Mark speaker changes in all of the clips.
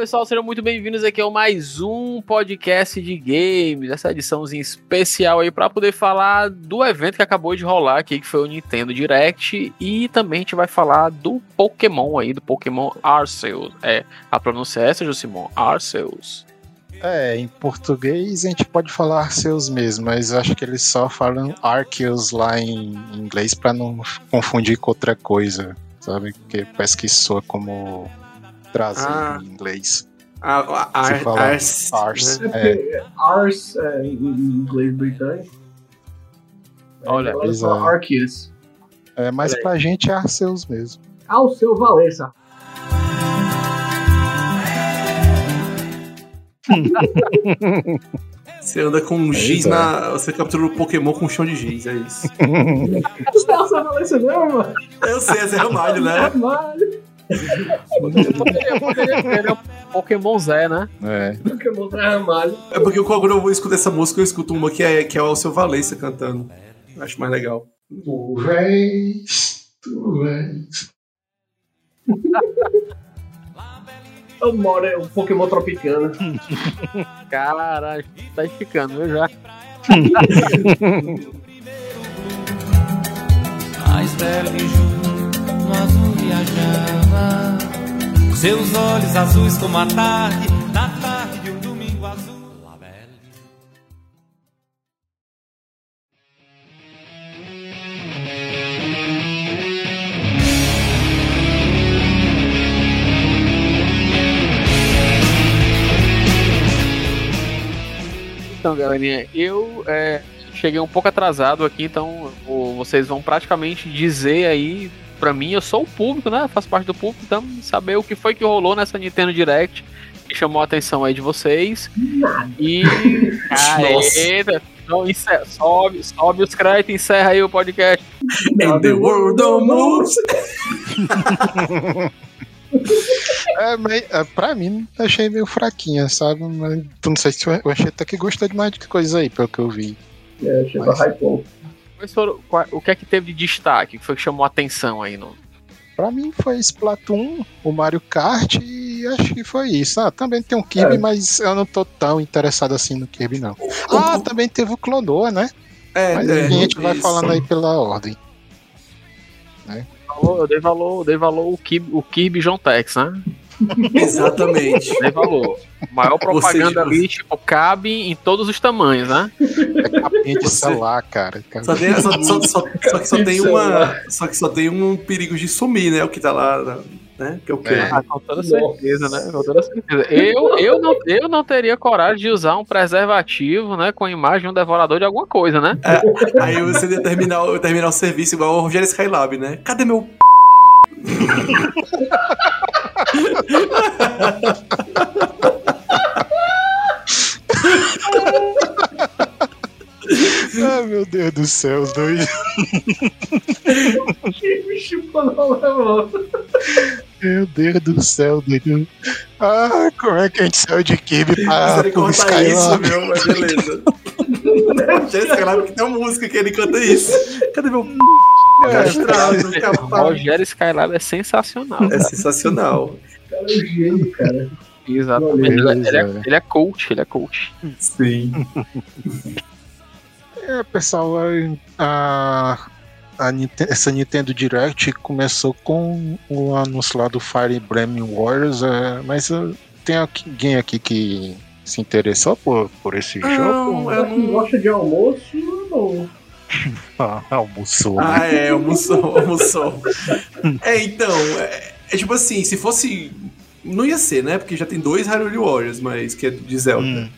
Speaker 1: Pessoal, sejam muito bem-vindos aqui ao mais um podcast de games, essa ediçãozinha especial aí para poder falar do evento que acabou de rolar aqui, que foi o Nintendo Direct, e também a gente vai falar do Pokémon aí, do Pokémon Arceus. É, a pronúncia é essa, Josimon? Arceus.
Speaker 2: É, em português a gente pode falar Arceus mesmo, mas acho que eles só falam Arceus lá em inglês para não confundir com outra coisa, sabe? Porque parece que soa como trazer ah. em inglês.
Speaker 3: Ah, ar, fala ars,
Speaker 4: ars, né? é. ars é, em inglês britânico.
Speaker 1: Olha,
Speaker 4: é Arceus.
Speaker 2: É, mas pra gente é Arceus mesmo.
Speaker 4: Ah, o seu Valença.
Speaker 3: Você anda com um giz é. na. Você captura o Pokémon com um chão de giz, é isso.
Speaker 4: Você não Valença não, mano.
Speaker 3: Eu sei, é Zé Ramalho, né?
Speaker 4: Ramalho.
Speaker 1: Poderia, poderia ter Pokémon Zé, né?
Speaker 2: É.
Speaker 4: Pokémon Zé Ramalho.
Speaker 3: É porque quando eu vou escutar essa música, eu escuto uma que é, que é o seu Valência cantando. Eu acho mais legal.
Speaker 4: Tu vês, tu vês. Eu moro, é o Pokémon Tropicana.
Speaker 1: Caralho, tá esticando, eu já. Mais velho junto, azul viajava. Seus olhos azuis como a tarde, na tarde de um domingo azul. Então, galerinha, eu é, cheguei um pouco atrasado aqui, então vocês vão praticamente dizer aí para mim, eu sou o público, né? Faço parte do público, então saber o que foi que rolou nessa Nintendo Direct que chamou a atenção aí de vocês. E. Eita, então, sobe, sobe os créditos e encerra aí o podcast.
Speaker 3: And the world moves.
Speaker 2: é, mas, é, pra mim, achei meio fraquinha, sabe? Mas não sei se eu achei até que gostou de mais de coisa aí, pelo que eu vi.
Speaker 4: É, achei mas... hypou.
Speaker 1: Foram, o que é que teve de destaque? O que foi que chamou a atenção aí no.
Speaker 2: Pra mim foi Splatoon, o Mario Kart e acho que foi isso. Ah, também tem um Kirby, é. mas eu não tô tão interessado assim no Kirby, não. Ah, também teve o Clonoa, né? É, mas é, a gente vai falando aí pela ordem.
Speaker 1: Né? Eu dei valor, eu dei valor o Kirby, o Kirby John Tex, né?
Speaker 3: Exatamente.
Speaker 1: Valor. Maior propaganda ali, tipo, cabe em todos os tamanhos, né?
Speaker 2: É capinha de celular, cara.
Speaker 3: Só, tem, só, só, só, só, que só tem uma. Só que só tem um perigo de sumir, né? O que tá lá. Né? Que é o que? É.
Speaker 1: Ah, com toda certeza, né? Com toda certeza. Eu, eu, não, eu não teria coragem de usar um preservativo, né? Com a imagem de um devorador de alguma coisa, né?
Speaker 3: É, aí você ia terminar, terminar o serviço igual o Rogério Skylab, né? Cadê meu
Speaker 2: Ai meu Deus do céu, os dois. Meu Deus do céu, doido. Ah, como é que a gente saiu de Kirby
Speaker 3: pra cortar isso, meu, mas beleza. Jéssica lá que tem uma música que ele canta isso. Cadê meu
Speaker 1: é, Rogério Skylab é sensacional.
Speaker 3: É cara. sensacional.
Speaker 4: Cara, é um gênio, cara.
Speaker 1: Exatamente. Ele, ele, é, ele é coach, ele é coach.
Speaker 3: Sim.
Speaker 2: é, pessoal, a, a, essa Nintendo Direct começou com o anúncio lá do Fire Emblem Warriors, é, mas uh, tem alguém aqui que se interessou por, por esse
Speaker 4: não,
Speaker 2: jogo?
Speaker 4: Eu não gosto de almoço, não.
Speaker 2: Ah, almoçou.
Speaker 3: Ah, é, almoçou, almoçou. é, então, é, é, tipo assim, se fosse. Não ia ser, né? Porque já tem dois Hyrule Warriors, mas que é de Zelda. Hum.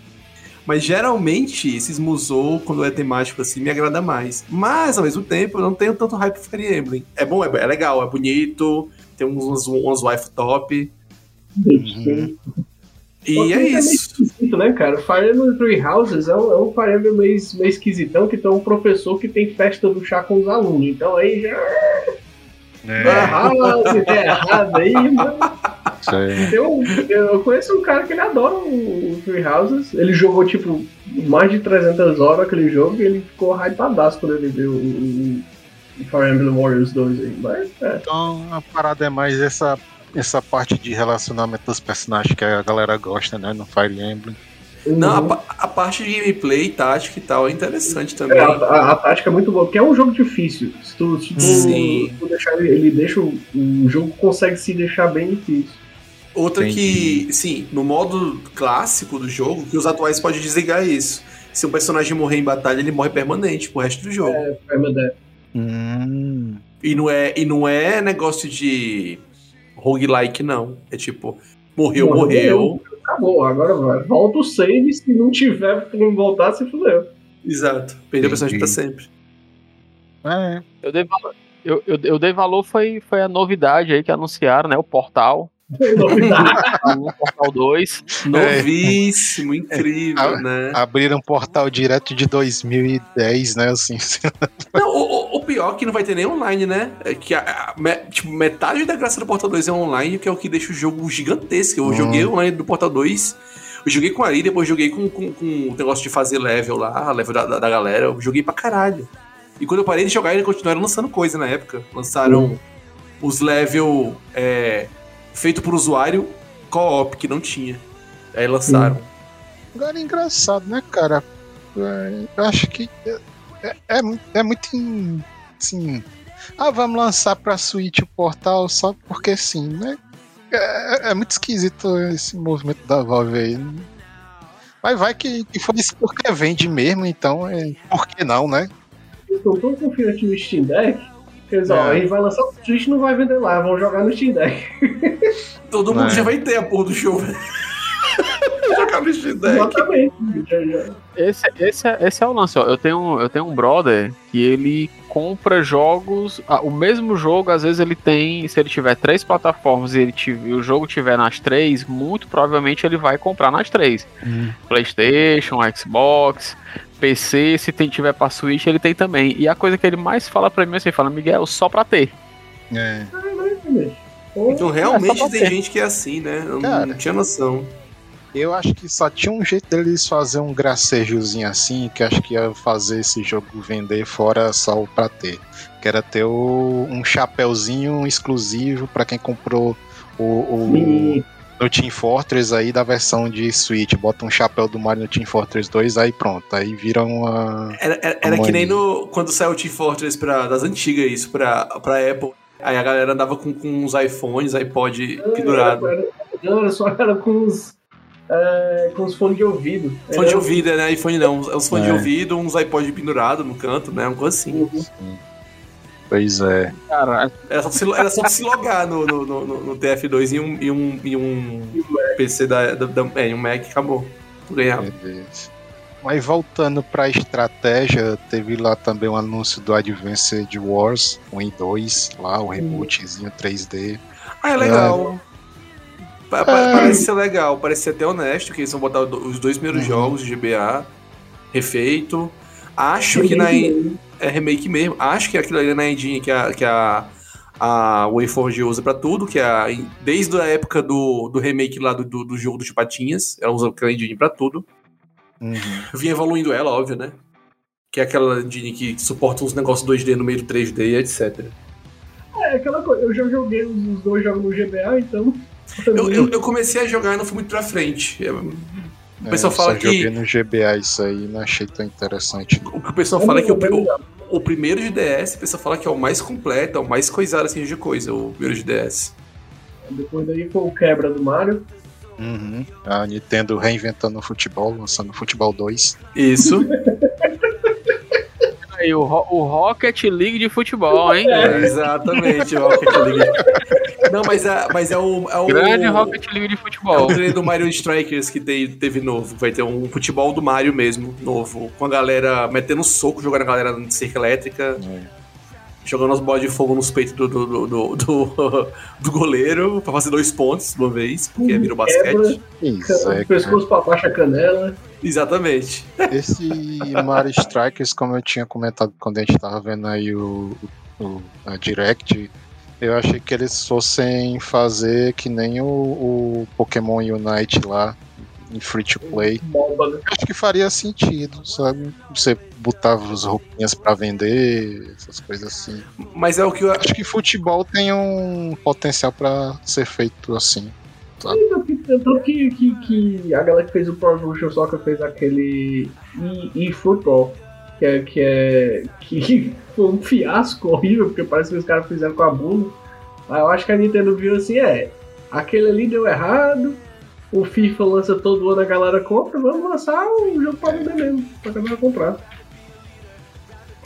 Speaker 3: Mas geralmente, esses Musou, quando é temático assim, me agrada mais. Mas, ao mesmo tempo, eu não tenho tanto hype Fire Emblem. É bom, é, é legal, é bonito, tem uns, uns wife top. Uhum. E Pô, é isso.
Speaker 4: É né, cara? Fire Emblem Three Houses é um, é um Fire Emblem meio, meio esquisitão que tem um professor que tem festa do chá com os alunos. Então aí já. É. Errado, é errado aí, mano. Eu, eu conheço um cara que ele adora o Three Houses. Ele jogou, tipo, mais de 300 horas aquele jogo e ele ficou hypadaço quando ele viu o, o Fire Emblem Warriors 2 aí. Mas,
Speaker 2: é. Então a parada é mais essa essa parte de relacionamento dos personagens que a galera gosta, né? No Fire Emblem.
Speaker 3: Não, a,
Speaker 4: Uhum.
Speaker 3: a parte de gameplay, tática e tal é interessante também.
Speaker 4: É, a, a- a tática é muito boa, porque é um jogo difícil. Se tu, se tu,
Speaker 3: Sim.
Speaker 4: tu deixar ele, ele deixa o, o jogo consegue se deixar bem difícil.
Speaker 3: Outra
Speaker 2: Entendi.
Speaker 3: que, sim, no modo clássico do jogo, que os atuais podem desligar isso. Se um personagem morrer em batalha, ele morre permanente pro resto do jogo.
Speaker 4: É, permadeath.
Speaker 2: Hum.
Speaker 3: E, não é, e não é negócio de roguelike, não. É tipo, morreu,
Speaker 4: Morreu,
Speaker 3: morreu.
Speaker 4: Acabou, agora vai. Volta o save, se não tiver como voltar, se fudeu.
Speaker 3: Exato. Perdeu o personagem pra sempre.
Speaker 2: É,
Speaker 1: Eu dei valor, eu, eu, eu dei valor foi, foi a novidade aí que anunciaram, né? O portal.
Speaker 4: Novidade.
Speaker 1: Portal 2.
Speaker 3: Novíssimo, incrível,
Speaker 2: Ah,
Speaker 3: né?
Speaker 2: abriram um portal direto de 2010, né? Assim.
Speaker 3: Não, o, o- pior é que não vai ter nem online, né? É que a, a- tipo, metade da graça do Portal 2 é online, que é o que deixa o jogo gigantesco. Eu
Speaker 2: Hum.
Speaker 3: joguei online do Portal 2, eu joguei com a Ari, depois joguei com, com, com o negócio de fazer level lá, level da, da, da galera. Eu joguei pra caralho. E quando eu parei de jogar, eles continuaram lançando coisa na época. Lançaram os level é, feito por usuário co-op, que não tinha. Aí lançaram.
Speaker 2: Agora é engraçado, né, cara? É, Eu acho que é, é, é é muito assim. Ah, vamos lançar pra Switch o portal só porque sim, né? É, é muito esquisito esse movimento da Valve aí. Mas vai que, que foi isso porque vende mesmo, então é, por que não, né?
Speaker 4: Eles estão tão confiantes no Steam Deck. Eles, ó,
Speaker 2: É.
Speaker 4: a gente vai lançar o Switch não vai vender lá, vão jogar no Steam Deck.
Speaker 3: Todo mundo
Speaker 2: É.
Speaker 3: já vai ter a porra do jogo. Jogar no Steam Deck.
Speaker 4: Exatamente.
Speaker 1: Esse, esse, é- esse é o lance, ó. Eu tenho, eu tenho um brother que ele compra jogos. ah, o mesmo jogo, às vezes, ele tem. Se ele tiver três plataformas e, ele tiver, e o jogo tiver nas três, muito provavelmente ele vai comprar nas três. PlayStation, Xbox, PC, se tem, tiver pra Switch, ele tem também. E a coisa que ele mais fala pra mim é assim, fala, Miguel, só pra ter.
Speaker 2: É.
Speaker 4: Ou-
Speaker 3: Então
Speaker 1: É,
Speaker 3: realmente
Speaker 1: pra
Speaker 3: tem
Speaker 1: ter.
Speaker 3: gente que é assim, né? Eu não-
Speaker 2: Cara.
Speaker 3: não tinha noção.
Speaker 2: Eu acho que só tinha um jeito deles fazer um gracejozinho assim, que acho que ia fazer esse jogo vender fora só o pra ter. Que era ter o- um chapéuzinho exclusivo pra quem comprou o, o no Team Fortress aí da versão de Switch. Bota um chapéu do Mario no Team Fortress 2, aí pronto. Aí vira uma.
Speaker 3: Era, era, era
Speaker 2: Como
Speaker 3: que nem
Speaker 2: é?
Speaker 3: no, quando saiu o Team Fortress pra, das antigas, isso, pra, pra Apple. Aí a galera andava com, com uns iPhones, iPod pendurado.
Speaker 4: Era, não, era só era com os. é, com os fones de ouvido.
Speaker 3: Fone de ouvido, né? iPhone não. Uns fones de
Speaker 2: É.
Speaker 3: ouvido, uns iPod pendurado no canto, né? Uma coisa assim.
Speaker 2: Pois é.
Speaker 1: Cara,
Speaker 3: Era só se, era só se logar no, no, no, no- no TF2 e um, e um, e um PC da, da, da- É, e um Mac, acabou. Tu ganhava.
Speaker 2: Beleza. Mas voltando pra estratégia, teve lá também o anúncio do Advanced Wars 1 e 2, lá, o rebootzinho 3D.
Speaker 3: Ah, é legal. Pa- pa- Parece ser legal, parece ser até honesto, que eles vão botar os dois primeiros
Speaker 2: Uhum.
Speaker 3: jogos de GBA refeito. Acho que na é remake mesmo. Acho que aquilo ali é na engine que a, que a, a WayForge usa pra tudo, que é a, desde a época do, do remake lá do, do, do jogo dos Patinhas, ela usa aquela engine pra tudo.
Speaker 2: Uhum.
Speaker 3: Vinha evoluindo ela, óbvio, né? Que é aquela engine que suporta uns negócios 2D no meio do 3D e etc.
Speaker 4: É aquela coisa, eu já joguei os dois jogos no GBA, então.
Speaker 3: Eu, eu, eu comecei a jogar e não fui muito pra frente. É, O pessoal
Speaker 2: É,
Speaker 3: fala
Speaker 2: só
Speaker 3: que-
Speaker 2: joguei no GBA isso aí, não achei tão interessante.
Speaker 3: O que o pessoal fala é que o, o, o primeiro de DS, o pessoal fala que é o mais completo, é o mais coisado assim de coisa, o primeiro de DS.
Speaker 4: Depois daí foi o quebra do Mario.
Speaker 2: Uhum. A Nintendo reinventando o futebol, lançando o Futebol 2.
Speaker 3: Isso.
Speaker 1: aí, o, o Rocket League de futebol, hein?
Speaker 3: Exatamente, o Rocket League. Não, mas é, mas é o. É o
Speaker 1: Grande Rocket League de
Speaker 3: É o
Speaker 1: futebol.
Speaker 3: treino do Mario Strikers que te- teve novo. Vai ter um futebol do Mario mesmo, novo. Com a galera metendo soco, jogando a galera de cerca elétrica, jogando as bolas de fogo nos peitos do, do, do, do, do- do goleiro pra fazer dois pontos de uma vez, porque virou basquete.
Speaker 2: Isso, é,
Speaker 4: pescoço pra baixo a canela.
Speaker 3: Exatamente.
Speaker 2: Esse Mario Strikers, como eu tinha comentado quando a gente tava vendo aí o, o- a Direct, eu achei que eles fossem fazer que nem o, o Pokémon Unite lá, em free to play. Acho que faria sentido, sabe? Você botava as roupinhas pra vender, essas coisas assim.
Speaker 3: Mas é o que eu.
Speaker 2: Acho que futebol tem um potencial pra ser feito assim.
Speaker 4: Tanto que, que, que a galera que fez o Pro Evolution Soccer fez aquele e-football, que é, que é. que foi um fiasco horrível, porque parece que os caras fizeram com a bunda. Aí eu acho que a Nintendo viu assim, é, aquele ali deu errado, o FIFA lança todo ano, a galera compra, vamos lançar o jogo pra vender mesmo, pra galera comprar.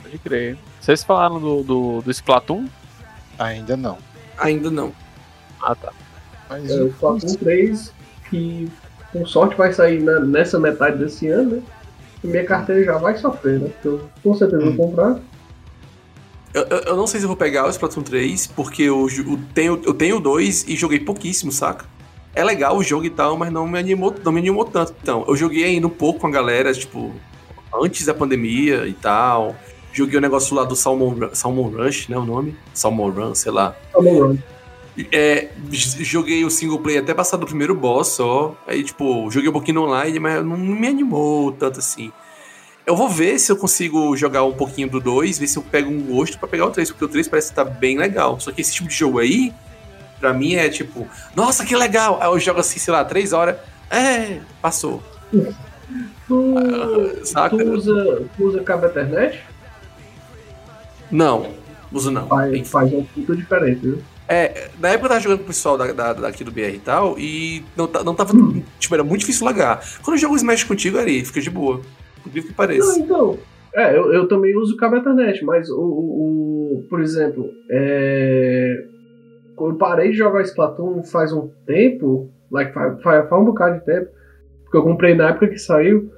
Speaker 1: Pode crer. Vocês falaram do, do, do Splatoon?
Speaker 2: Ainda não.
Speaker 3: Ainda não.
Speaker 1: Ah, tá.
Speaker 2: Mas
Speaker 4: É, o Splatoon 3, que com sorte vai sair na- nessa metade desse ano, né? E minha carteira já vai sofrer, né? Porque eu com certeza vou comprar.
Speaker 3: Eu, eu- eu não sei se eu vou pegar o Splatoon 3, porque eu, eu tenho, eu tenho dois e joguei pouquíssimo, saca? É legal o jogo e tal, mas não me animou, não me animou tanto. Então, eu joguei ainda um pouco com a galera, tipo, antes da pandemia e tal. Joguei o negócio lá do Salmon, Salmon Rush, né? O nome? Salmon Run, sei lá.
Speaker 4: Bom, Run.
Speaker 3: É, joguei o single player até passar do primeiro boss só. Aí, tipo, joguei um pouquinho online, mas não me animou tanto assim. Eu vou ver se eu consigo jogar um pouquinho do 2, ver se eu pego um gosto pra pegar o 3, porque o 3 parece que tá bem legal. Só que esse tipo de jogo aí, pra mim é tipo, nossa, que legal! Aí eu jogo assim, sei lá, 3 horas. É, passou.
Speaker 4: Tu,
Speaker 3: Saca?
Speaker 4: tu usa, tu usa cabo Ethernet?
Speaker 3: Não, uso não.
Speaker 4: Faz, faz um puta diferente, viu?
Speaker 3: É, na época eu tava jogando com o pessoal da, da- daqui do BR e tal, e não, não tava. Tipo, era muito difícil largar. Quando eu jogo Smash contigo, ali, fica de boa. Por que
Speaker 4: Não,
Speaker 3: pareça.
Speaker 4: então. É, eu, eu também uso cabo Ethernet, mas o, o, o- por exemplo, é, eu parei de jogar Splatoon faz um tempo, like, faz, faz, faz um bocado de tempo, porque eu comprei na época que saiu.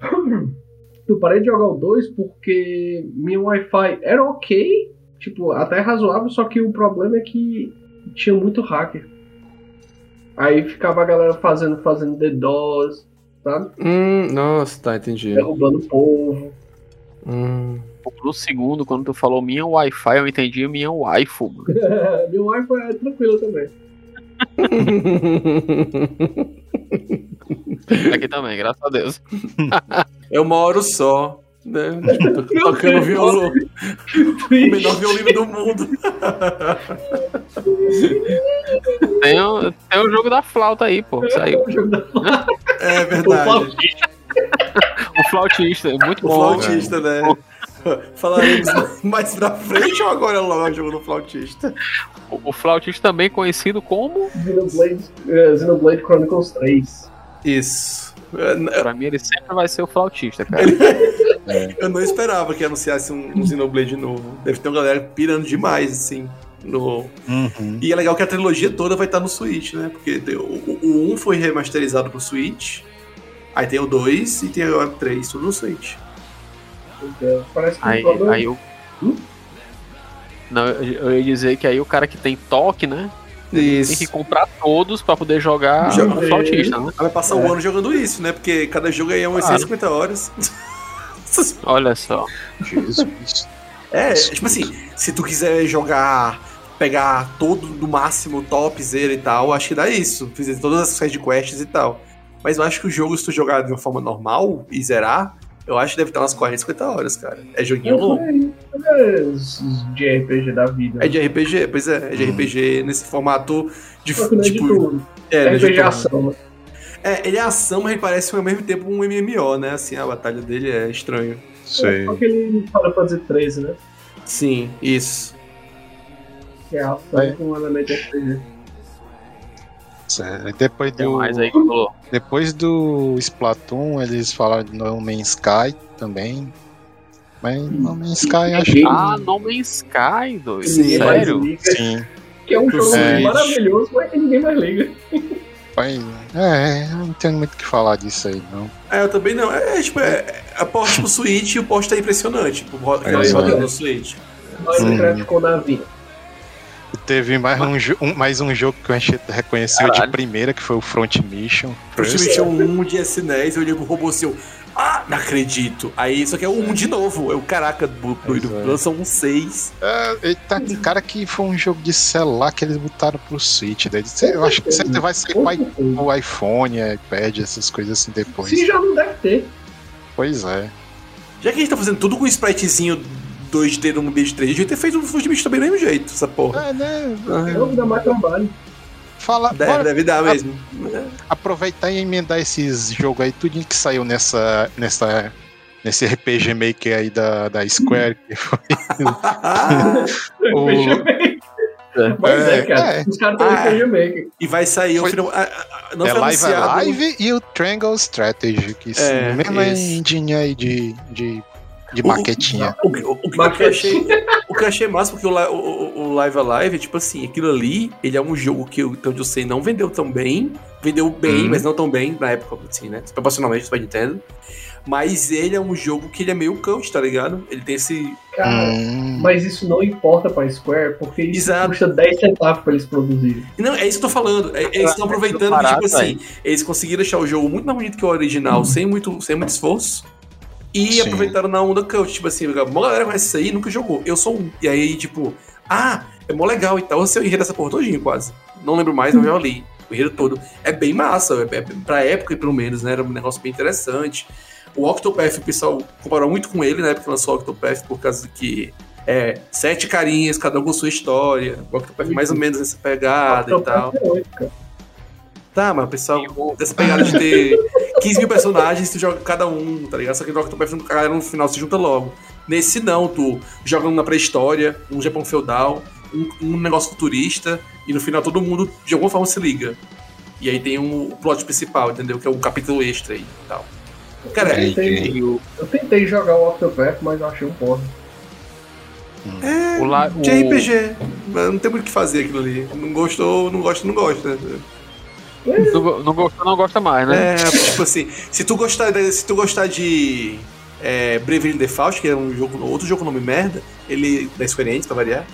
Speaker 4: Eu parei de jogar o 2 porque minha Wi-Fi era ok, tipo, até razoável, só que o problema é que tinha muito hacker. Aí ficava a galera fazendo, fazendo DDoS, sabe?
Speaker 3: Hum, nossa, tá, entendi.
Speaker 4: Derrubando o povo.
Speaker 3: Hum.
Speaker 1: No segundo, quando tu falou minha Wi-Fi, eu entendi minha waifu. mano.
Speaker 4: Meu Wi-Fi é tranquilo também.
Speaker 1: Aqui também, graças a Deus.
Speaker 3: É uma hora só. Né? Tô Tocando
Speaker 4: Deus.
Speaker 3: violão. O menor violino do mundo.
Speaker 1: Tem o, tem o jogo da flauta aí, pô. Saiu.
Speaker 4: O jogo da
Speaker 3: É
Speaker 4: o
Speaker 3: verdade.
Speaker 4: Flautista.
Speaker 1: O flautista, é muito
Speaker 3: O
Speaker 1: bom.
Speaker 3: flautista, né? Falaremos mais pra frente ou agora logo o jogo do flautista?
Speaker 1: O, o flautista também conhecido como.
Speaker 4: Xenoblade, Xenoblade Chronicles 3.
Speaker 3: Isso. Eu-
Speaker 1: Pra mim, ele sempre vai ser o flautista, cara.
Speaker 3: Eu não esperava que anunciasse um, um Xenoblade novo. Deve ter uma galera pirando demais, assim. No...
Speaker 2: Uhum.
Speaker 3: E é legal que a trilogia toda vai estar no Switch, né? Porque tem- o, o 1 foi remasterizado pro Switch. Aí tem o 2 e tem o 3, tudo no Switch.
Speaker 4: Então, Parece que
Speaker 1: Aí,
Speaker 4: o problema-
Speaker 1: aí eu. Não, eu eu ia dizer que aí o cara que tem toque, né? Tem que comprar todos pra poder jogar
Speaker 3: Joga-
Speaker 1: o flautista, né?
Speaker 3: Vai passar o ano jogando isso, né? Porque cada jogo aí é umas
Speaker 1: Claro.
Speaker 3: 150 horas.
Speaker 1: Olha só.
Speaker 2: Jesus.
Speaker 3: É, tipo assim, se tu quiser jogar, pegar todo do máximo, topzera e tal, acho que dá isso. Fazer todas as side quests e tal. Mas eu acho que o jogo, se tu jogar de uma forma normal e zerar, eu acho que deve estar umas 40, 50 horas, cara. É joguinho longo.
Speaker 4: É, os de RPG da vida.
Speaker 3: É de RPG, pois é, é de
Speaker 2: Hum.
Speaker 3: RPG nesse formato de.
Speaker 4: Não é de
Speaker 3: tipo,
Speaker 4: tudo.
Speaker 3: é, é de
Speaker 4: RPG
Speaker 3: turno.
Speaker 4: ação, né?
Speaker 3: É, ele é ação, mas ele parece ao mesmo tempo um MMO, né? Assim, a batalha dele é estranho.
Speaker 2: Sei.
Speaker 4: Só que ele fala fazer 13, né?
Speaker 3: Sim, isso.
Speaker 4: Que é ação
Speaker 2: É.
Speaker 4: com um elemento de RPG.
Speaker 2: Certo. Aí Depois do,
Speaker 1: mais aí que falou.
Speaker 2: depois do Splatoon, eles falaram de No Man's Sky também. Mas No Man's Sky acho que.
Speaker 1: Ah, No Man's Sky, doido.
Speaker 3: Sim,
Speaker 1: Sério?
Speaker 2: Sim.
Speaker 4: Que é um jogo
Speaker 2: É.
Speaker 4: maravilhoso, mas que ninguém mais liga.
Speaker 2: É, eu não tenho muito o que falar disso aí, não.
Speaker 3: É, eu também não. É, é, tipo, é, a porte pro Switch e o post tá impressionante. Tipo,
Speaker 2: É,
Speaker 4: é.
Speaker 3: no Switch.
Speaker 4: Minecraft com navio.
Speaker 2: Teve mais um, um- mais um jogo que a gente reconheceu
Speaker 1: Caralho.
Speaker 2: de primeira, que foi o Front Mission.
Speaker 3: Time tinha um de S10, eu olhei pro robô seu. Ah, não acredito. Aí, só que é um de novo. Eu, caraca, do- doido,
Speaker 2: Pois é.
Speaker 3: lançam um 6.
Speaker 2: É, eita, cara, que foi um jogo de celular que eles botaram pro Switch. Daí, eu acho que sempre vai ser o iPhone, iPad, essas coisas assim depois.
Speaker 4: Se já não deve ter.
Speaker 2: Pois é.
Speaker 3: Já que a gente tá fazendo tudo com spritezinho 2D no ambiente 3D, a gente ter feito um Fujibicho também do mesmo jeito, essa porra.
Speaker 2: É, né?
Speaker 4: Não dá mais trabalho.
Speaker 2: Fala,
Speaker 3: Deve,
Speaker 2: bora
Speaker 3: deve dar mesmo.
Speaker 2: aproveitar e emendar esses jogos aí, tudinho que saiu nessa, nessa, nesse RPG Maker aí da, da Square. Que foi o-
Speaker 4: bem. Mas é,
Speaker 2: É,
Speaker 4: cara.
Speaker 2: é.
Speaker 4: Os caras estão
Speaker 3: Ah,
Speaker 4: RPG Maker.
Speaker 3: e vai sair o
Speaker 2: Foi-
Speaker 3: final. ah, ah, Não
Speaker 2: é
Speaker 3: foi
Speaker 2: Live
Speaker 3: anunciado.
Speaker 2: Alive e o Triangle Strategy, que são
Speaker 3: É,
Speaker 2: mesma
Speaker 3: esse.
Speaker 2: engine aí de, de, de maquetinha.
Speaker 3: O, que- o, o que eu achei, o que eu achei massa, porque o, o, Live Alive, tipo assim, aquilo ali, ele é um jogo que, onde eu sei, não vendeu tão bem. Vendeu bem,
Speaker 2: Hum.
Speaker 3: mas não tão bem na época, assim, né? Proporcionalmente, Super Nintendo. Mas ele é um jogo que ele é meio cult, tá ligado? Ele tem esse.
Speaker 4: Cara,
Speaker 2: Hum,
Speaker 4: mas isso não importa pra Square, porque isso
Speaker 3: Exato.
Speaker 4: custa 10 centavos pra eles produzirem.
Speaker 3: Não, é isso que eu tô falando. É- eles estão aproveitando que, tipo assim, eles conseguiram deixar o jogo muito mais bonito que o original, sem, muito, sem muito esforço. E
Speaker 2: Sim.
Speaker 3: aproveitaram na onda cult, tipo assim, a galera conhece isso aí e nunca jogou. Eu sou um. E aí, tipo, ah, é mó legal e tal. Eu sei o enredo dessa porra todinho, quase. Não lembro mais, mas eu já li. O enredo todo. É bem massa, é, é, pra época, pelo menos, né? Era um negócio bem interessante. O Octopath, o pessoal comparou muito com ele, né? Porque lançou o Octopath por causa de que é sete carinhas, cada um com sua história. O Octopath mais ou menos nessa pegada e tal.
Speaker 4: É oito, cara.
Speaker 3: Tá, mas o pessoal, dessa pegada de ter 15 mil personagens, tu joga cada um, tá ligado? Só que no Octopath, a galera no final se junta logo. Nesse não, tu joga um na pré-história, um Japão feudal, um, um negócio futurista, e no final todo mundo de alguma forma se liga. E aí tem um, o plot principal, entendeu? Que é um capítulo extra aí e tal. Cara,
Speaker 4: Eu tentei, eu tentei jogar o Octopath, mas eu achei um porra.
Speaker 3: é
Speaker 1: O la-
Speaker 3: de
Speaker 1: o-
Speaker 3: RPG. Mas não tem muito o que fazer aquilo ali. Não gostou, não gosta, não gosta.
Speaker 1: Não, go- não gosta, não gosta mais, né?
Speaker 3: É, tipo assim, se tu gostar, de- se tu gostar de é, Bravely Default, que é um jogo, outro jogo nome merda, ele da Square Enix, pra variar,